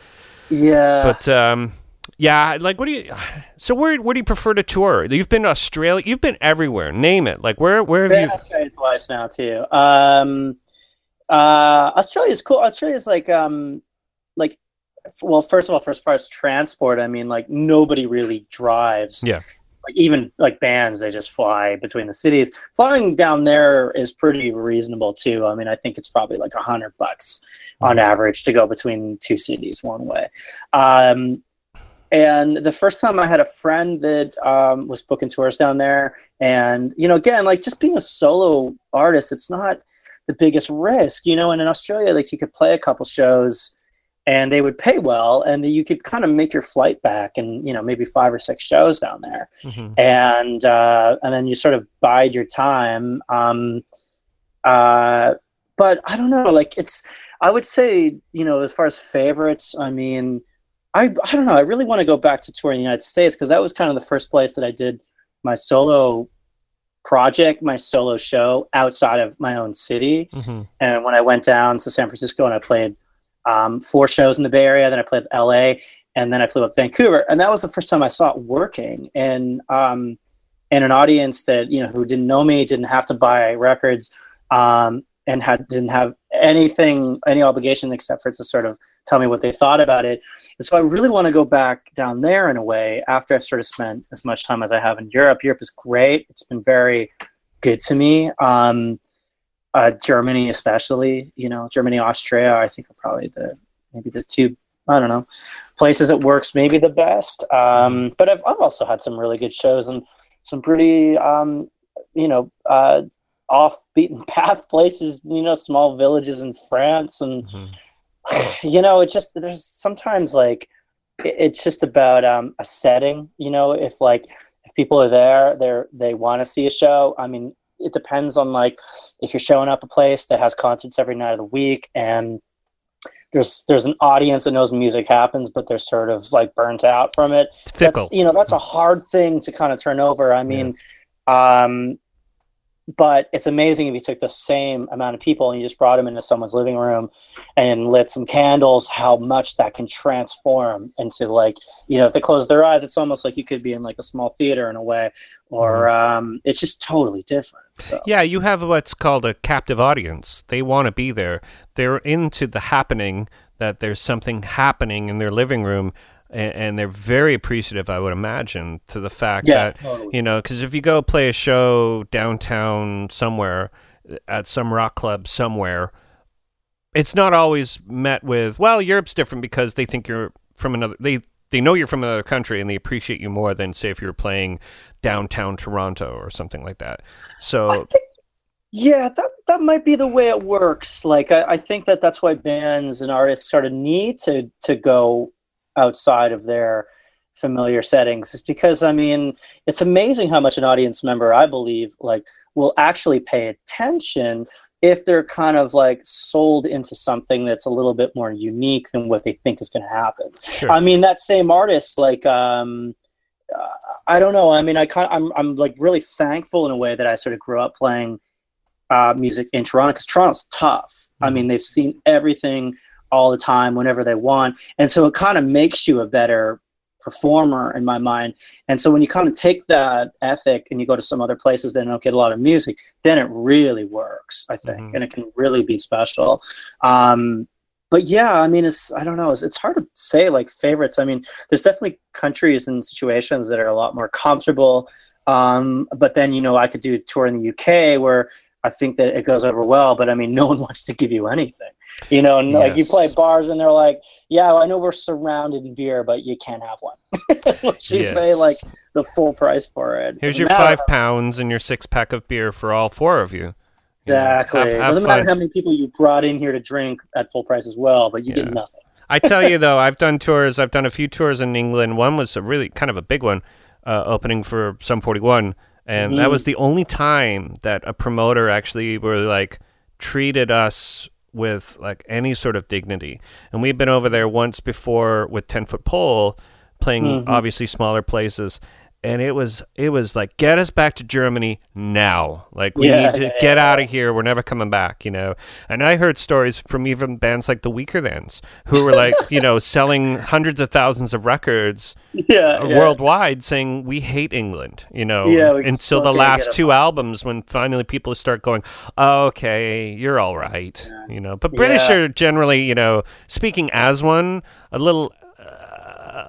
B: Yeah.
A: but um, yeah, like, what do you? So where where do you prefer to tour? You've been to Australia. You've been everywhere. Name it. Like where where have
B: been
A: you?
B: to Australia twice now too. Um, uh, Australia's cool. Australia's like um, like well, first of all, for as far as transport, I mean, like nobody really drives.
A: Yeah.
B: Like even like bands, they just fly between the cities. Flying down there is pretty reasonable too. I mean, I think it's probably like a hundred bucks on average to go between two cities one way. Um, and the first time I had a friend that um, was booking tours down there, and you know, again, like just being a solo artist, it's not the biggest risk, you know. And in Australia, like you could play a couple shows, and they would pay well, and you could kind of make your flight back, and you know, maybe five or six shows down there,
A: Mhm.
B: and uh, and then you sort of bide your time. Um, uh, but I don't know, like it's. I would say, you know, as far as favorites, I mean, I I don't know. I really want to go back to touring the United States because that was kind of the first place that I did my solo project, my solo show outside of my own city.
A: Mm-hmm.
B: And when I went down to San Francisco and I played um, four shows in the Bay Area, then I played LA, and then I flew up Vancouver, and that was the first time I saw it working. And um, and an audience that you know who didn't know me, didn't have to buy records, um, and had didn't have anything, any obligation except for to sort of tell me what they thought about it. And so I really want to go back down there in a way after I've sort of spent as much time as I have in Europe. Europe is great. It's been very good to me. Um, uh, Germany, especially, you know, Germany, Austria, I think are probably the maybe the two. I don't know places it works maybe the best. Um, but I've, I've also had some really good shows and some pretty, um, you know, uh, off beaten path places. You know, small villages in France and.
A: Mhm.
B: you know it just there's sometimes like it's just about um, a setting you know if like if people are there they're they want to see a show i mean it depends on like if you're showing up a place that has concerts every night of the week and there's there's an audience that knows music happens but they're sort of like burnt out from it
A: It's fickle.
B: that's you know that's a hard thing to kind of turn over i mean um but it's amazing if you took the same amount of people and you just brought them into someone's living room and lit some candles how much that can transform into like you know if they close their eyes it's almost like you could be in like a small theater in a way or um it's just totally different so
A: Yeah, you have what's called a captive audience. They want to be there. They're into the happening, that there's something happening in their living room, and, and they're very appreciative, I would imagine, to the fact
B: yeah
A: that,
B: totally.
A: you know, because if you go play a show downtown somewhere at some rock club somewhere, it's not always met with, well, Europe's different because they think you're from another, they, they know you're from another country and they appreciate you more than, say, if you're playing downtown Toronto or something like that. So.
B: Think, yeah, that that might be the way it works. Like, I, I think that that's why bands and artists sort of need to to go outside of their familiar settings. Is because I mean, it's amazing how much an audience member, I believe, like, will actually pay attention if they're kind of like sold into something that's a little bit more unique than what they think is going to happen.
A: Sure.
B: I mean, that same artist, like, um, uh, I don't know. I mean, I kind, I'm, I'm like really thankful in a way that I sort of grew up playing uh, music in Toronto because Toronto's tough. I
A: Mhm.
B: mean, they've seen everything all the time, whenever they want, and so it kind of makes you a better performer in my mind. And so when you kind of take that ethic and you go to some other places that don't get a lot of music, then it really works, I think,
A: Mhm.
B: and it can really be special. Um, but yeah, I mean, it's I don't know, it's, it's hard to say like favorites. I mean, there's definitely countries and situations that are a lot more comfortable. Um, but then you know, I could do a tour in the UK where I think that it goes over well. But I mean, no one wants to give you anything. You know, and like you play bars and they're like, "Yeah, I know we're surrounded in beer, but you can't have one." You pay like the full price for it.
A: Here's your five pounds and your six pack of beer for all four of you. You know,
B: Exactly.
A: have- have
B: Doesn't
A: fun.
B: matter how many people you brought in here to drink at full price as well, but you
A: Yeah.
B: get nothing.
A: I tell you though, I've done tours. I've done a few tours in England. One was a really kind of a big one, uh, opening for Sum 41, and that
B: Mhm.
A: was the only time that a promoter actually were like treated us with like any sort of dignity. And we've been over there once before with Ten Foot Pole, playing
B: Mhm.
A: obviously smaller places. And it was it was like get us back to Germany now. Like we
B: Yeah,
A: need to
B: yeah,
A: get
B: yeah.
A: out of here. We're never coming back, you know. And I heard stories from even bands like the Weaker Weakerthans who were like, you know, selling hundreds of thousands of records worldwide saying we hate England, you know,
B: Yeah,
A: until the last two albums when finally people start going, oh, okay, you're all right, you know. But British are generally, you know, speaking as one, a little,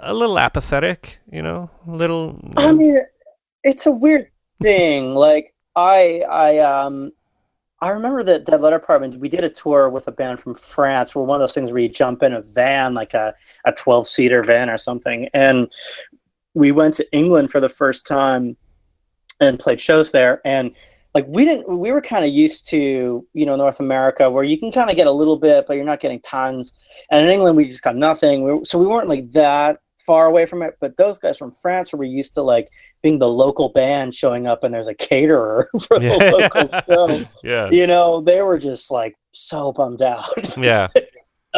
A: a little apathetic, you know, a little. you
B: I mean, it's a weird thing. Like I, I, um, I remember that Dead Letter Department. We did a tour with a band from France. Where one of those things where you jump in a van, like a a twelve seater van or something, and we went to England for the first time and played shows there. And like we didn't, we were kind of used to you know North America where you can kind of get a little bit, but you're not getting tons. And in England, we just got nothing. We, so we weren't like that far away from it. But those guys from France were used to like being the local band showing up and there's a caterer for the local show.
A: yeah,
B: You know, they were just like so bummed out.
A: yeah,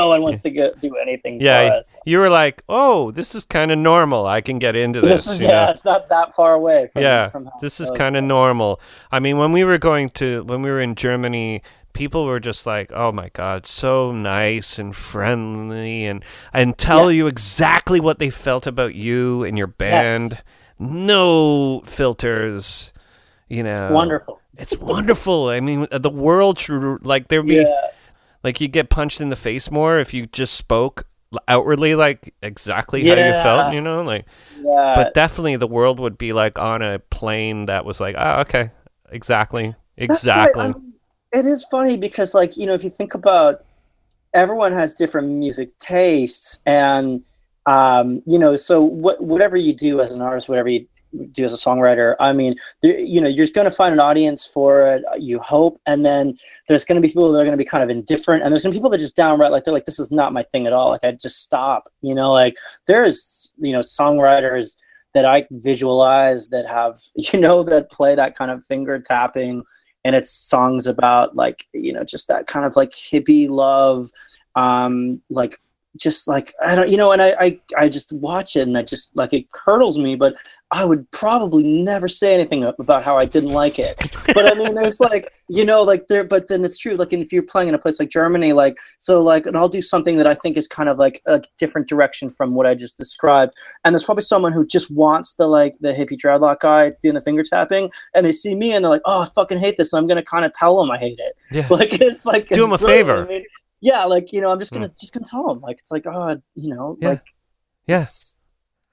B: no one wants to go do anything
A: Yeah,
B: for us.
A: You were like, "Oh, this is kind of normal. I can get into this."
B: This is,
A: you
B: yeah,
A: know?
B: it's not that far away. From,
A: yeah,
B: from
A: this is kind of normal. I mean, when we were going to when we were in Germany, people were just like, "Oh my god, so nice and friendly and and tell you exactly what they felt about you and your band. No filters, you know.
B: wonderful.
A: It's wonderful. I mean, the world should like there'd be
B: Yeah,
A: like you get punched in the face more if you just spoke outwardly like exactly how you felt, you know, like
B: yeah.
A: but definitely the world would be like on a plane that was like, oh, okay, exactly, exactly.
B: right. I mean, it is funny because, like, you know, if you think about, everyone has different music tastes, and um, you know, so what, whatever you do as an artist, whatever you do as a songwriter, I mean, you know, you're going to find an audience for it. You hope, and then there's going to be people that are going to be kind of indifferent, and there's going to be people that just downright like they're like, this is not my thing at all. Like, I just stop. You know, like there's you know songwriters that I visualize that have you know that play that kind of finger tapping and it's songs about like you know just that kind of like hippie love um like just like i don't you know and I, I i just watch it and i just like it curdles me but i would probably never say anything about how i didn't like it but i mean there's like you know like there but then it's true like if you're playing in a place like germany like so like and i'll do something that i think is kind of like a different direction from what i just described and there's probably someone who just wants the like the hippie dreadlock guy doing the finger tapping and they see me and they're like oh i fucking hate this and i'm gonna kind of tell them i hate it
A: yeah.
B: like it's like
A: Do them a favor.
B: I mean, yeah like you know i'm just gonna hmm. just gonna tell them like it's like oh you know
A: Yeah.
B: like
A: Yes.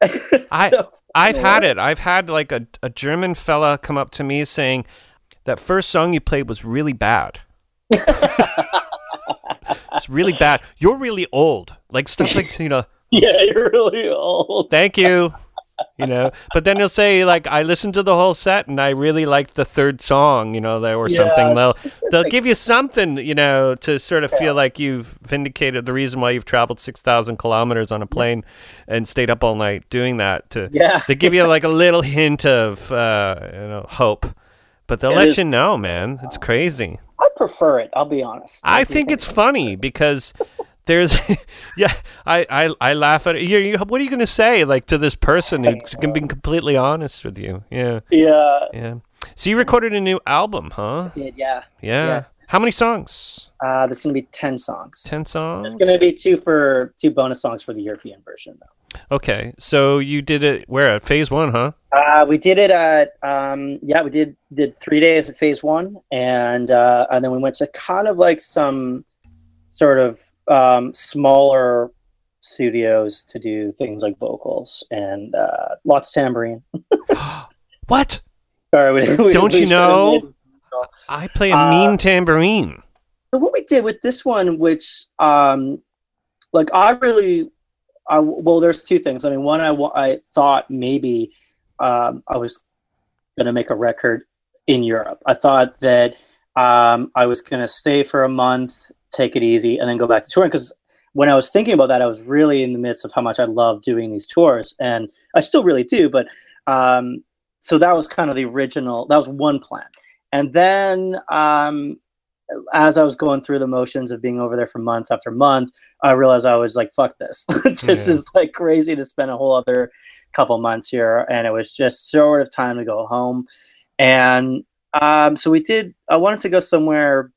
B: it's
A: I-
B: so
A: I've had it. I've had like a, a German fella come up to me saying that first song you played was really bad. it's really bad. You're really old. Like stuff like you know,
B: yeah you're really old
A: thank you. You know, but then he'll say like I listened to the whole set and I really liked the third song, you know, there or something. They'll they'll give you something, you know, to sort of feel like you've vindicated the reason why you've traveled six thousand kilometers on a plane and stayed up all night doing that. To
B: yeah
A: they give you like a little hint of uh, you know hope, but they'll
B: It
A: let
B: is-
A: you know, man. It's crazy.
B: i prefer it i'll be honest
A: I
B: do
A: think it's funny because there's, yeah, I, I, I laugh at it. You, you, what are you going to say like to this person who's going to be completely honest with you? Yeah,
B: yeah
A: yeah. So you recorded a new album, huh?
B: did yeah
A: Yeah. How many songs?
B: uh there's gonna be 10 songs
A: Ten songs.
B: there's gonna be two for two bonus songs for the european version though
A: Okay, so you did it where at Phase One, huh?
B: Uh, we did it at um, yeah, we did did three days at phase one, and uh, and then we went to kind of like some sort of um, smaller studios to do things like vocals and uh, lots of tambourine.
A: What?
B: Sorry, we, we,
A: Don't you know? I play a
B: Uh,
A: mean tambourine.
B: So what we did with this one, which um, like I really, I well, there's two things. I mean, one, I I thought maybe um, I was gonna make a record in Europe. I thought that um, I was gonna stay for a month, take it easy, and then go back to touring. Because when I was thinking about that, I was really in the midst of how much I love doing these tours, and I still really do. But um, so that was kind of the original. That was one plan, and then. Um, as I was going through the motions of being over there for month after month, I realized I was like, fuck this. this
A: Yeah.
B: is like crazy to spend a whole other couple months here. And it was just sort of time to go home. And um, so we did, I wanted to go somewhere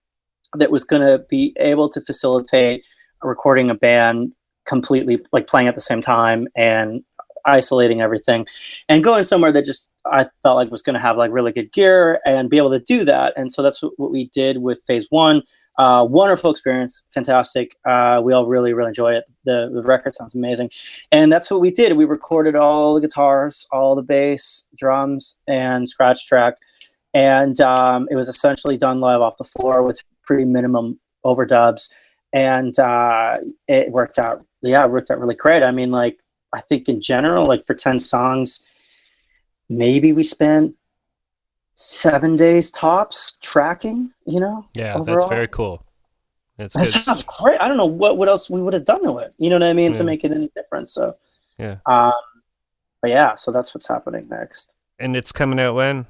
B: that was going to be able to facilitate recording a band completely, like playing at the same time and isolating everything and going somewhere that just I felt like was going to have like really good gear and be able to do that. And so that's what, we did with phase one. Uh, wonderful experience, fantastic. Uh, we all really, really enjoyed it. The, the record sounds amazing. And that's what we did. We recorded all the guitars, all the bass, drums, and scratch track. And um, it was essentially done live off the floor with pretty minimum overdubs. And uh, it worked out, yeah, it worked out really great. I mean, like, I think in general, like for 10 songs, maybe we spent seven days tops tracking, you know?
A: Yeah,
B: overall.
A: that's very cool. It's
B: That
A: good.
B: sounds great. I don't know what, what else we would have done to it. You know what I mean? To make it any different. So,
A: Yeah.
B: Um, but yeah, so that's what's happening next.
A: And it's coming out when?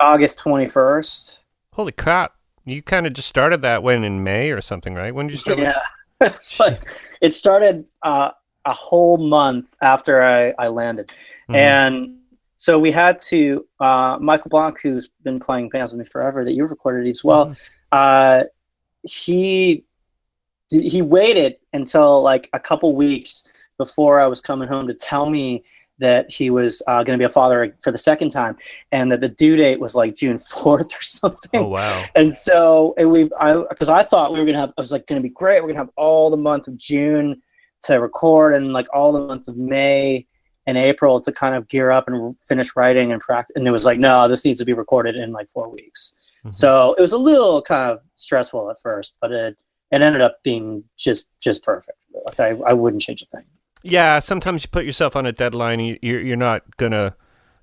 B: August 21st.
A: Holy crap! You kind of just started that when in May or something, right? When did you start?
B: Yeah. it's like it started uh, a whole month after I, I landed,
A: Mhm.
B: and so we had to uh, Michael Blanc, who's been playing bands with me forever, that you've recorded as well.
A: Mhm.
B: Uh, he he waited until like a couple weeks before I was coming home to tell me that he was uh, going to be a father for the second time, and that the due date was like June fourth or something.
A: Oh wow.
B: And so and we, I, because I thought we were gonna have, I was like, gonna be great. We're gonna have all the month of June to record, and like all the month of May and April to kind of gear up and finish writing and practice. And it was like, no, this needs to be recorded in like four weeks.
A: Mhm.
B: So it was a little kind of stressful at first, but it it ended up being just just perfect. Like I, I wouldn't change a thing.
A: Yeah, sometimes you put yourself on a deadline. You, you're you're not gonna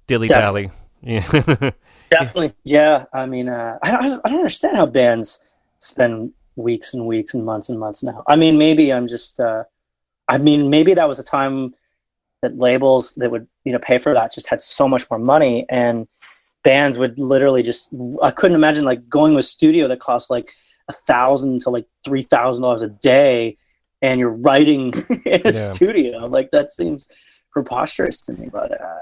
A: dilly dally. Yeah.
B: Definitely, yeah. I mean, uh, I, don't, I don't understand how bands spend weeks and weeks and months and months now. I mean, maybe I'm just. Uh, I mean, maybe that was a time that labels that would you know pay for that just had so much more money, and bands would literally just. I couldn't imagine like going to a studio that costs like a thousand to like three thousand dollars a day, and you're writing in a
A: Yeah.
B: studio. Like that seems preposterous to me, but. Uh,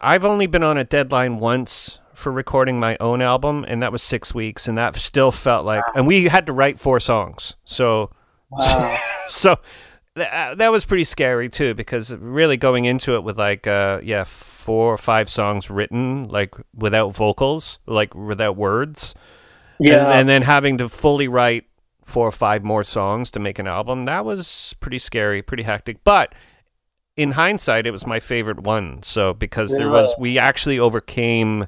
A: I've only been on a deadline once for recording my own album, and that was six weeks, and that still felt like. And we had to write four songs, so
B: wow.
A: so th- uh, that was pretty scary too, because really going into it with like uh yeah four or five songs written like without vocals, like without words,
B: yeah.
A: and, and then having to fully write four or five more songs to make an album. That was pretty scary pretty hectic but in hindsight it was my favorite one. So because there was we actually overcame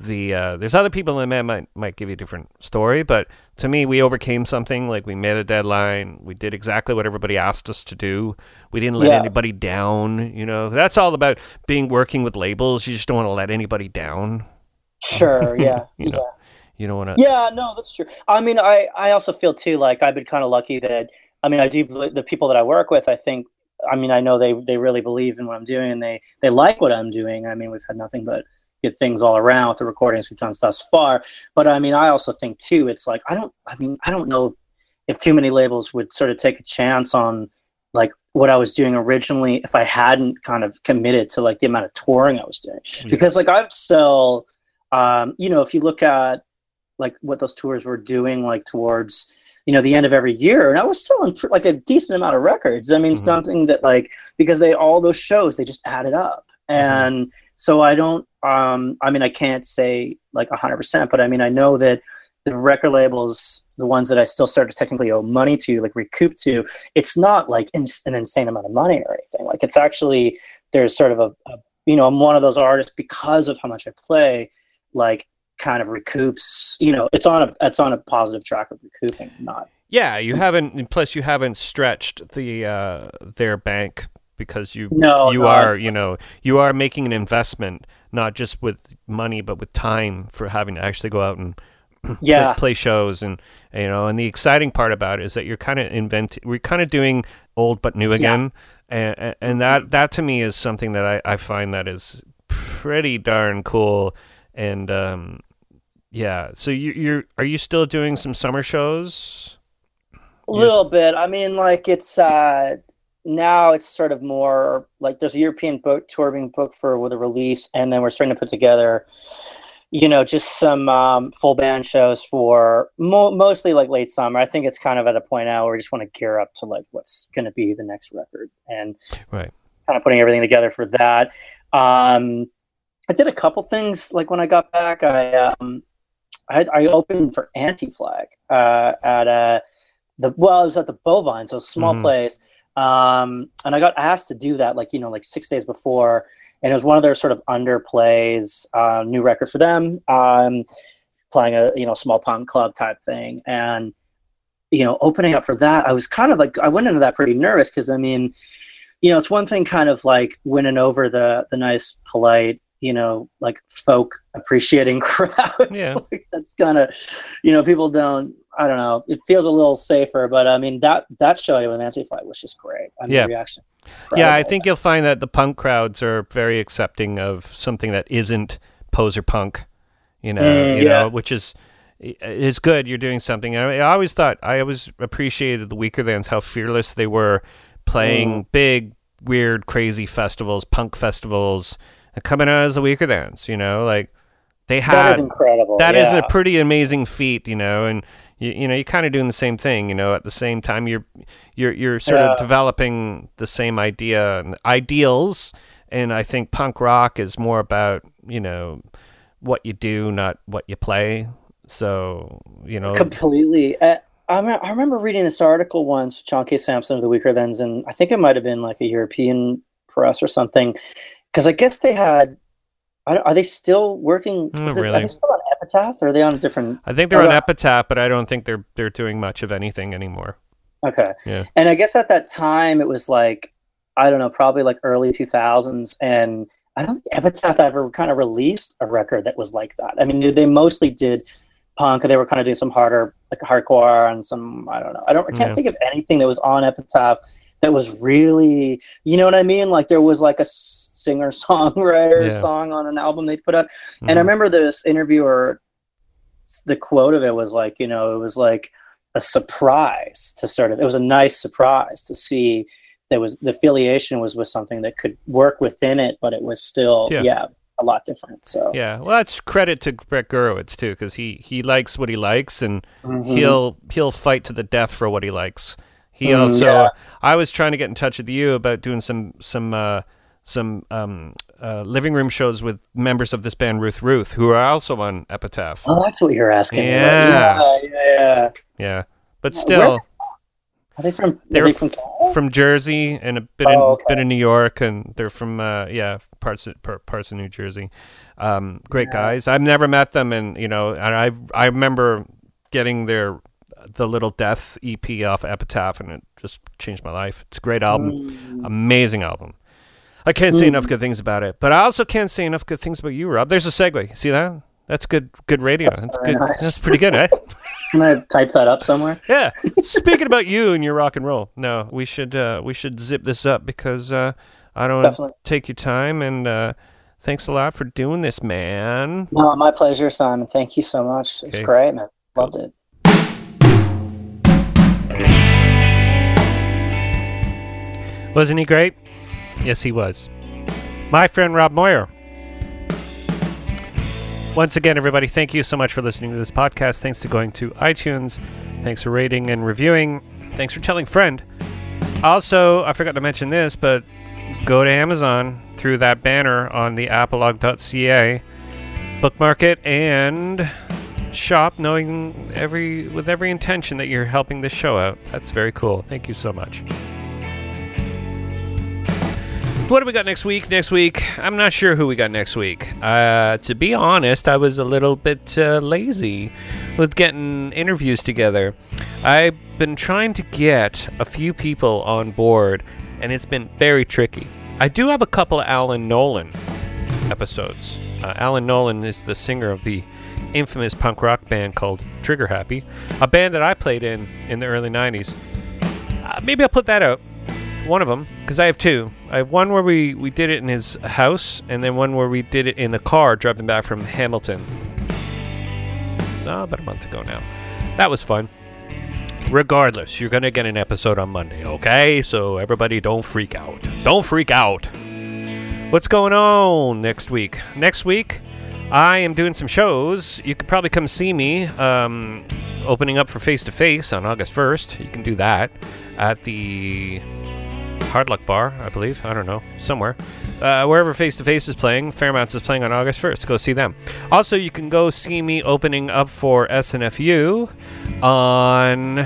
A: the uh, there's other people in the band might might give you a different story but to me we overcame something like we made a deadline we did exactly what everybody asked us to do. We didn't let
B: Yeah.
A: anybody down you know? That's all about being working with labels. You just don't want to let anybody down.
B: Sure. Yeah.
A: You know, you don't want to
B: yeah. No, that's true. I mean, I I also feel too like I've been kind of lucky that I mean I do the people that I work with. I think I mean I know they they really believe in what I'm doing and they they like what I'm doing. I mean we've had nothing but good things all around with the recordings we've done thus far. But I mean I also think too it's like I don't I mean I don't know if too many labels would sort of take a chance on like what I was doing originally if I hadn't kind of committed to like the amount of touring I was doing
A: Yeah.
B: because like I would sell um, you know if you look at like what those tours were doing like towards you know the end of every year. And i was selling like a decent amount of records. I mean
A: Mhm.
B: something that like because they all those shows they just added up. And so i don't um i mean i can't say like 100% but i mean i know that the record labels the ones that i still start to technically owe money to like recoup to it's not like in, an insane amount of money or anything. Like it's actually there's sort of a, a you know i'm one of those artists because of how much i play like kind of recoups you know it's on a it's on a positive track of recouping not
A: Yeah, you haven't. Plus, you haven't stretched the uh, their bank because you
B: No,
A: you
B: no,
A: are you know you are making an investment not just with money but with time for having to actually go out and
B: yeah
A: play shows and you know and the exciting part about it is that you're kind of invent we're kind of doing old but new again and, and and that that to me is something that I, I find that is pretty darn cool and um yeah so you, you're are you still doing some summer shows?
B: A little bit. I mean like it's uh now it's sort of more like there's a european book tour being booked for with a release and then we're starting to put together you know just some um, full band shows for mo- mostly like late summer. I think it's kind of at a point now where we just want to gear up to like what's going to be the next record and
A: Right.
B: kind of putting everything together for that. Um i did a couple things like when i got back. I um i, I opened for anti-flag uh at uh the well it was at the bovine so a small
A: Mhm.
B: place um and i got asked to do that like you know like six days before and it was one of their sort of underplays uh, new record for them um playing a you know small punk club type thing and you know opening up for that i was kind of like i went into that pretty nervous because i mean you know it's one thing kind of like winning over the the nice polite you know like folk appreciating crowd
A: yeah
B: like that's kind of you know people don't i don't know it feels a little safer but i mean that that show with anti-flag was just great i mean
A: Yeah.
B: reaction
A: Yeah, I think you'll find that the punk crowds are very accepting of something that isn't poser punk, you know,
B: Mm,
A: you
B: yeah.
A: know, which is it's good you're doing something. I, I always thought I always appreciated the Weakerthans how fearless they were playing
B: Mm.
A: big, weird, crazy festivals, punk festivals, coming out as a the Weakerthans. You know, like they had
B: that is incredible.
A: that is
B: yeah.
A: a pretty amazing feat, you know, and you, you know you're kind of doing the same thing, you know. At the same time, you're you're you're sort of developing the same idea and ideals, and I think punk rock is more about you know what you do, not what you play. So you know,
B: completely. Uh, I, I remember reading this article once, John K. Samson of the Weakerthans, and I think it might have been like a European press or something, because I guess they had. I don't- Are they still working?
A: Mm,
B: is this-
A: really.
B: Are they still on Epitaph? Or are they on a different?
A: I think they're on
B: yeah.
A: Epitaph, but I don't think they're they're doing much of anything anymore.
B: Okay.
A: Yeah.
B: And I guess at that time it was like, I don't know, probably like early 2000s. And I don't think Epitaph ever kind of released a record that was like that. I mean, they mostly did punk. They were kind of doing some harder, like hardcore and some, I don't know. I don't, I can't
A: Yeah.
B: think of anything that was on Epitaph that was really, you know what I mean? Like there was like a singer songwriter
A: Yeah.
B: song on an album they put out. And I
A: Mhm.
B: remember this interviewer, the quote of it was like, you know, it was like a surprise to sort of, it was a nice surprise to see there was the affiliation was with something that could work within it, but it was still,
A: Yeah.
B: yeah, a lot different. So
A: Yeah, well, that's credit to Brett Gurewitz too, because he he likes what he likes, and
B: Mhm.
A: he'll he'll fight to the death for what he likes. He
B: Mm,
A: also,
B: yeah.
A: I was trying to get in touch with you about doing some some uh, some um, uh, living room shows with members of this band Ruth Ruth, who are also on Epitaph.
B: Oh, that's what you're asking.
A: Yeah.
B: yeah, yeah, yeah.
A: Yeah, but still,
B: where- Are they from?
A: They're
B: they from Canada?
A: from Jersey and a bit
B: Oh,
A: in
B: okay.
A: bit of New York, and they're from uh, yeah parts of, parts of New Jersey. Um, great
B: Yeah.
A: guys. I've never met them, and you know, and I I remember getting their the Little Death EP off Epitaph, and it just changed my life. It's a great album,
B: Mm.
A: amazing album. I can't say
B: Mm.
A: enough good things about it, but I also can't say enough good things about you, Rob. There's a segue. See that? That's good. Good radio.
B: That's
A: That's good.
B: nice.
A: That's pretty good, eh?
B: Can I type that up somewhere?
A: Yeah. Speaking about you and your rock and roll, no, we should uh, we should zip this up because uh, I don't want to
B: Definitely.
A: take your time and uh, thanks a lot for doing this, man.
B: No, my pleasure, Simon. Thank you so much. It was
A: Okay.
B: great, man. Loved it.
A: Wasn't he great? Yes, he was. My friend Rob Moyer. Once again, everybody, thank you so much for listening to this podcast. Thanks to going to iTunes. Thanks for rating and reviewing. Thanks for telling friend. Also, I forgot to mention this, but go to Amazon through that banner on the apolog.ca, bookmark it, and shop knowing every with every intention that you're helping this show out. That's very cool. Thank you so much. What do we got next week? Next week, I'm not sure who we got next week. Uh, to be honest, I was a little bit uh, lazy with getting interviews together. I've been trying to get a few people on board, and it's been very tricky. I do have a couple of Alan Nolan episodes. Uh, Alan Nolan is the singer of the infamous punk rock band called Trigger Happy, a band that I played in in the early 90s. Uh, maybe I'll put that out one of them because I have two. I have one where we we did it in his house, and then one where we did it in the car driving back from Hamilton. Oh, about a month ago now. That was fun. Regardless, you're gonna get an episode on Monday, okay? So everybody, don't freak out. Don't freak out. What's going on next week? Next week, I am doing some shows. You could probably come see me. Um, opening up for Face to Face on August 1st. You can do that at the Hard Luck Bar, I believe. I don't know, somewhere. Uh, wherever Face to Face is playing, Fairmounts is playing on August 1st. Go see them. Also, you can go see me opening up for SNFU on.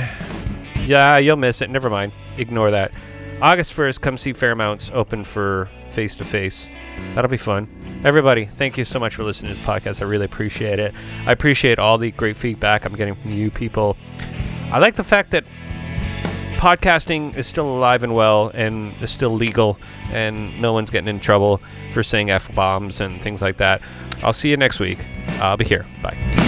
A: Yeah, you'll miss it. Never mind. Ignore that. August 1st, come see Fairmounts open for Face to Face. That'll be fun. Everybody, thank you so much for listening to this podcast. I really appreciate it. I appreciate all the great feedback I'm getting from you people. I like the fact that podcasting is still alive and well and is still legal and no one's getting in trouble for saying F bombs and things like that. I'll see you next week. I'll be here. Bye.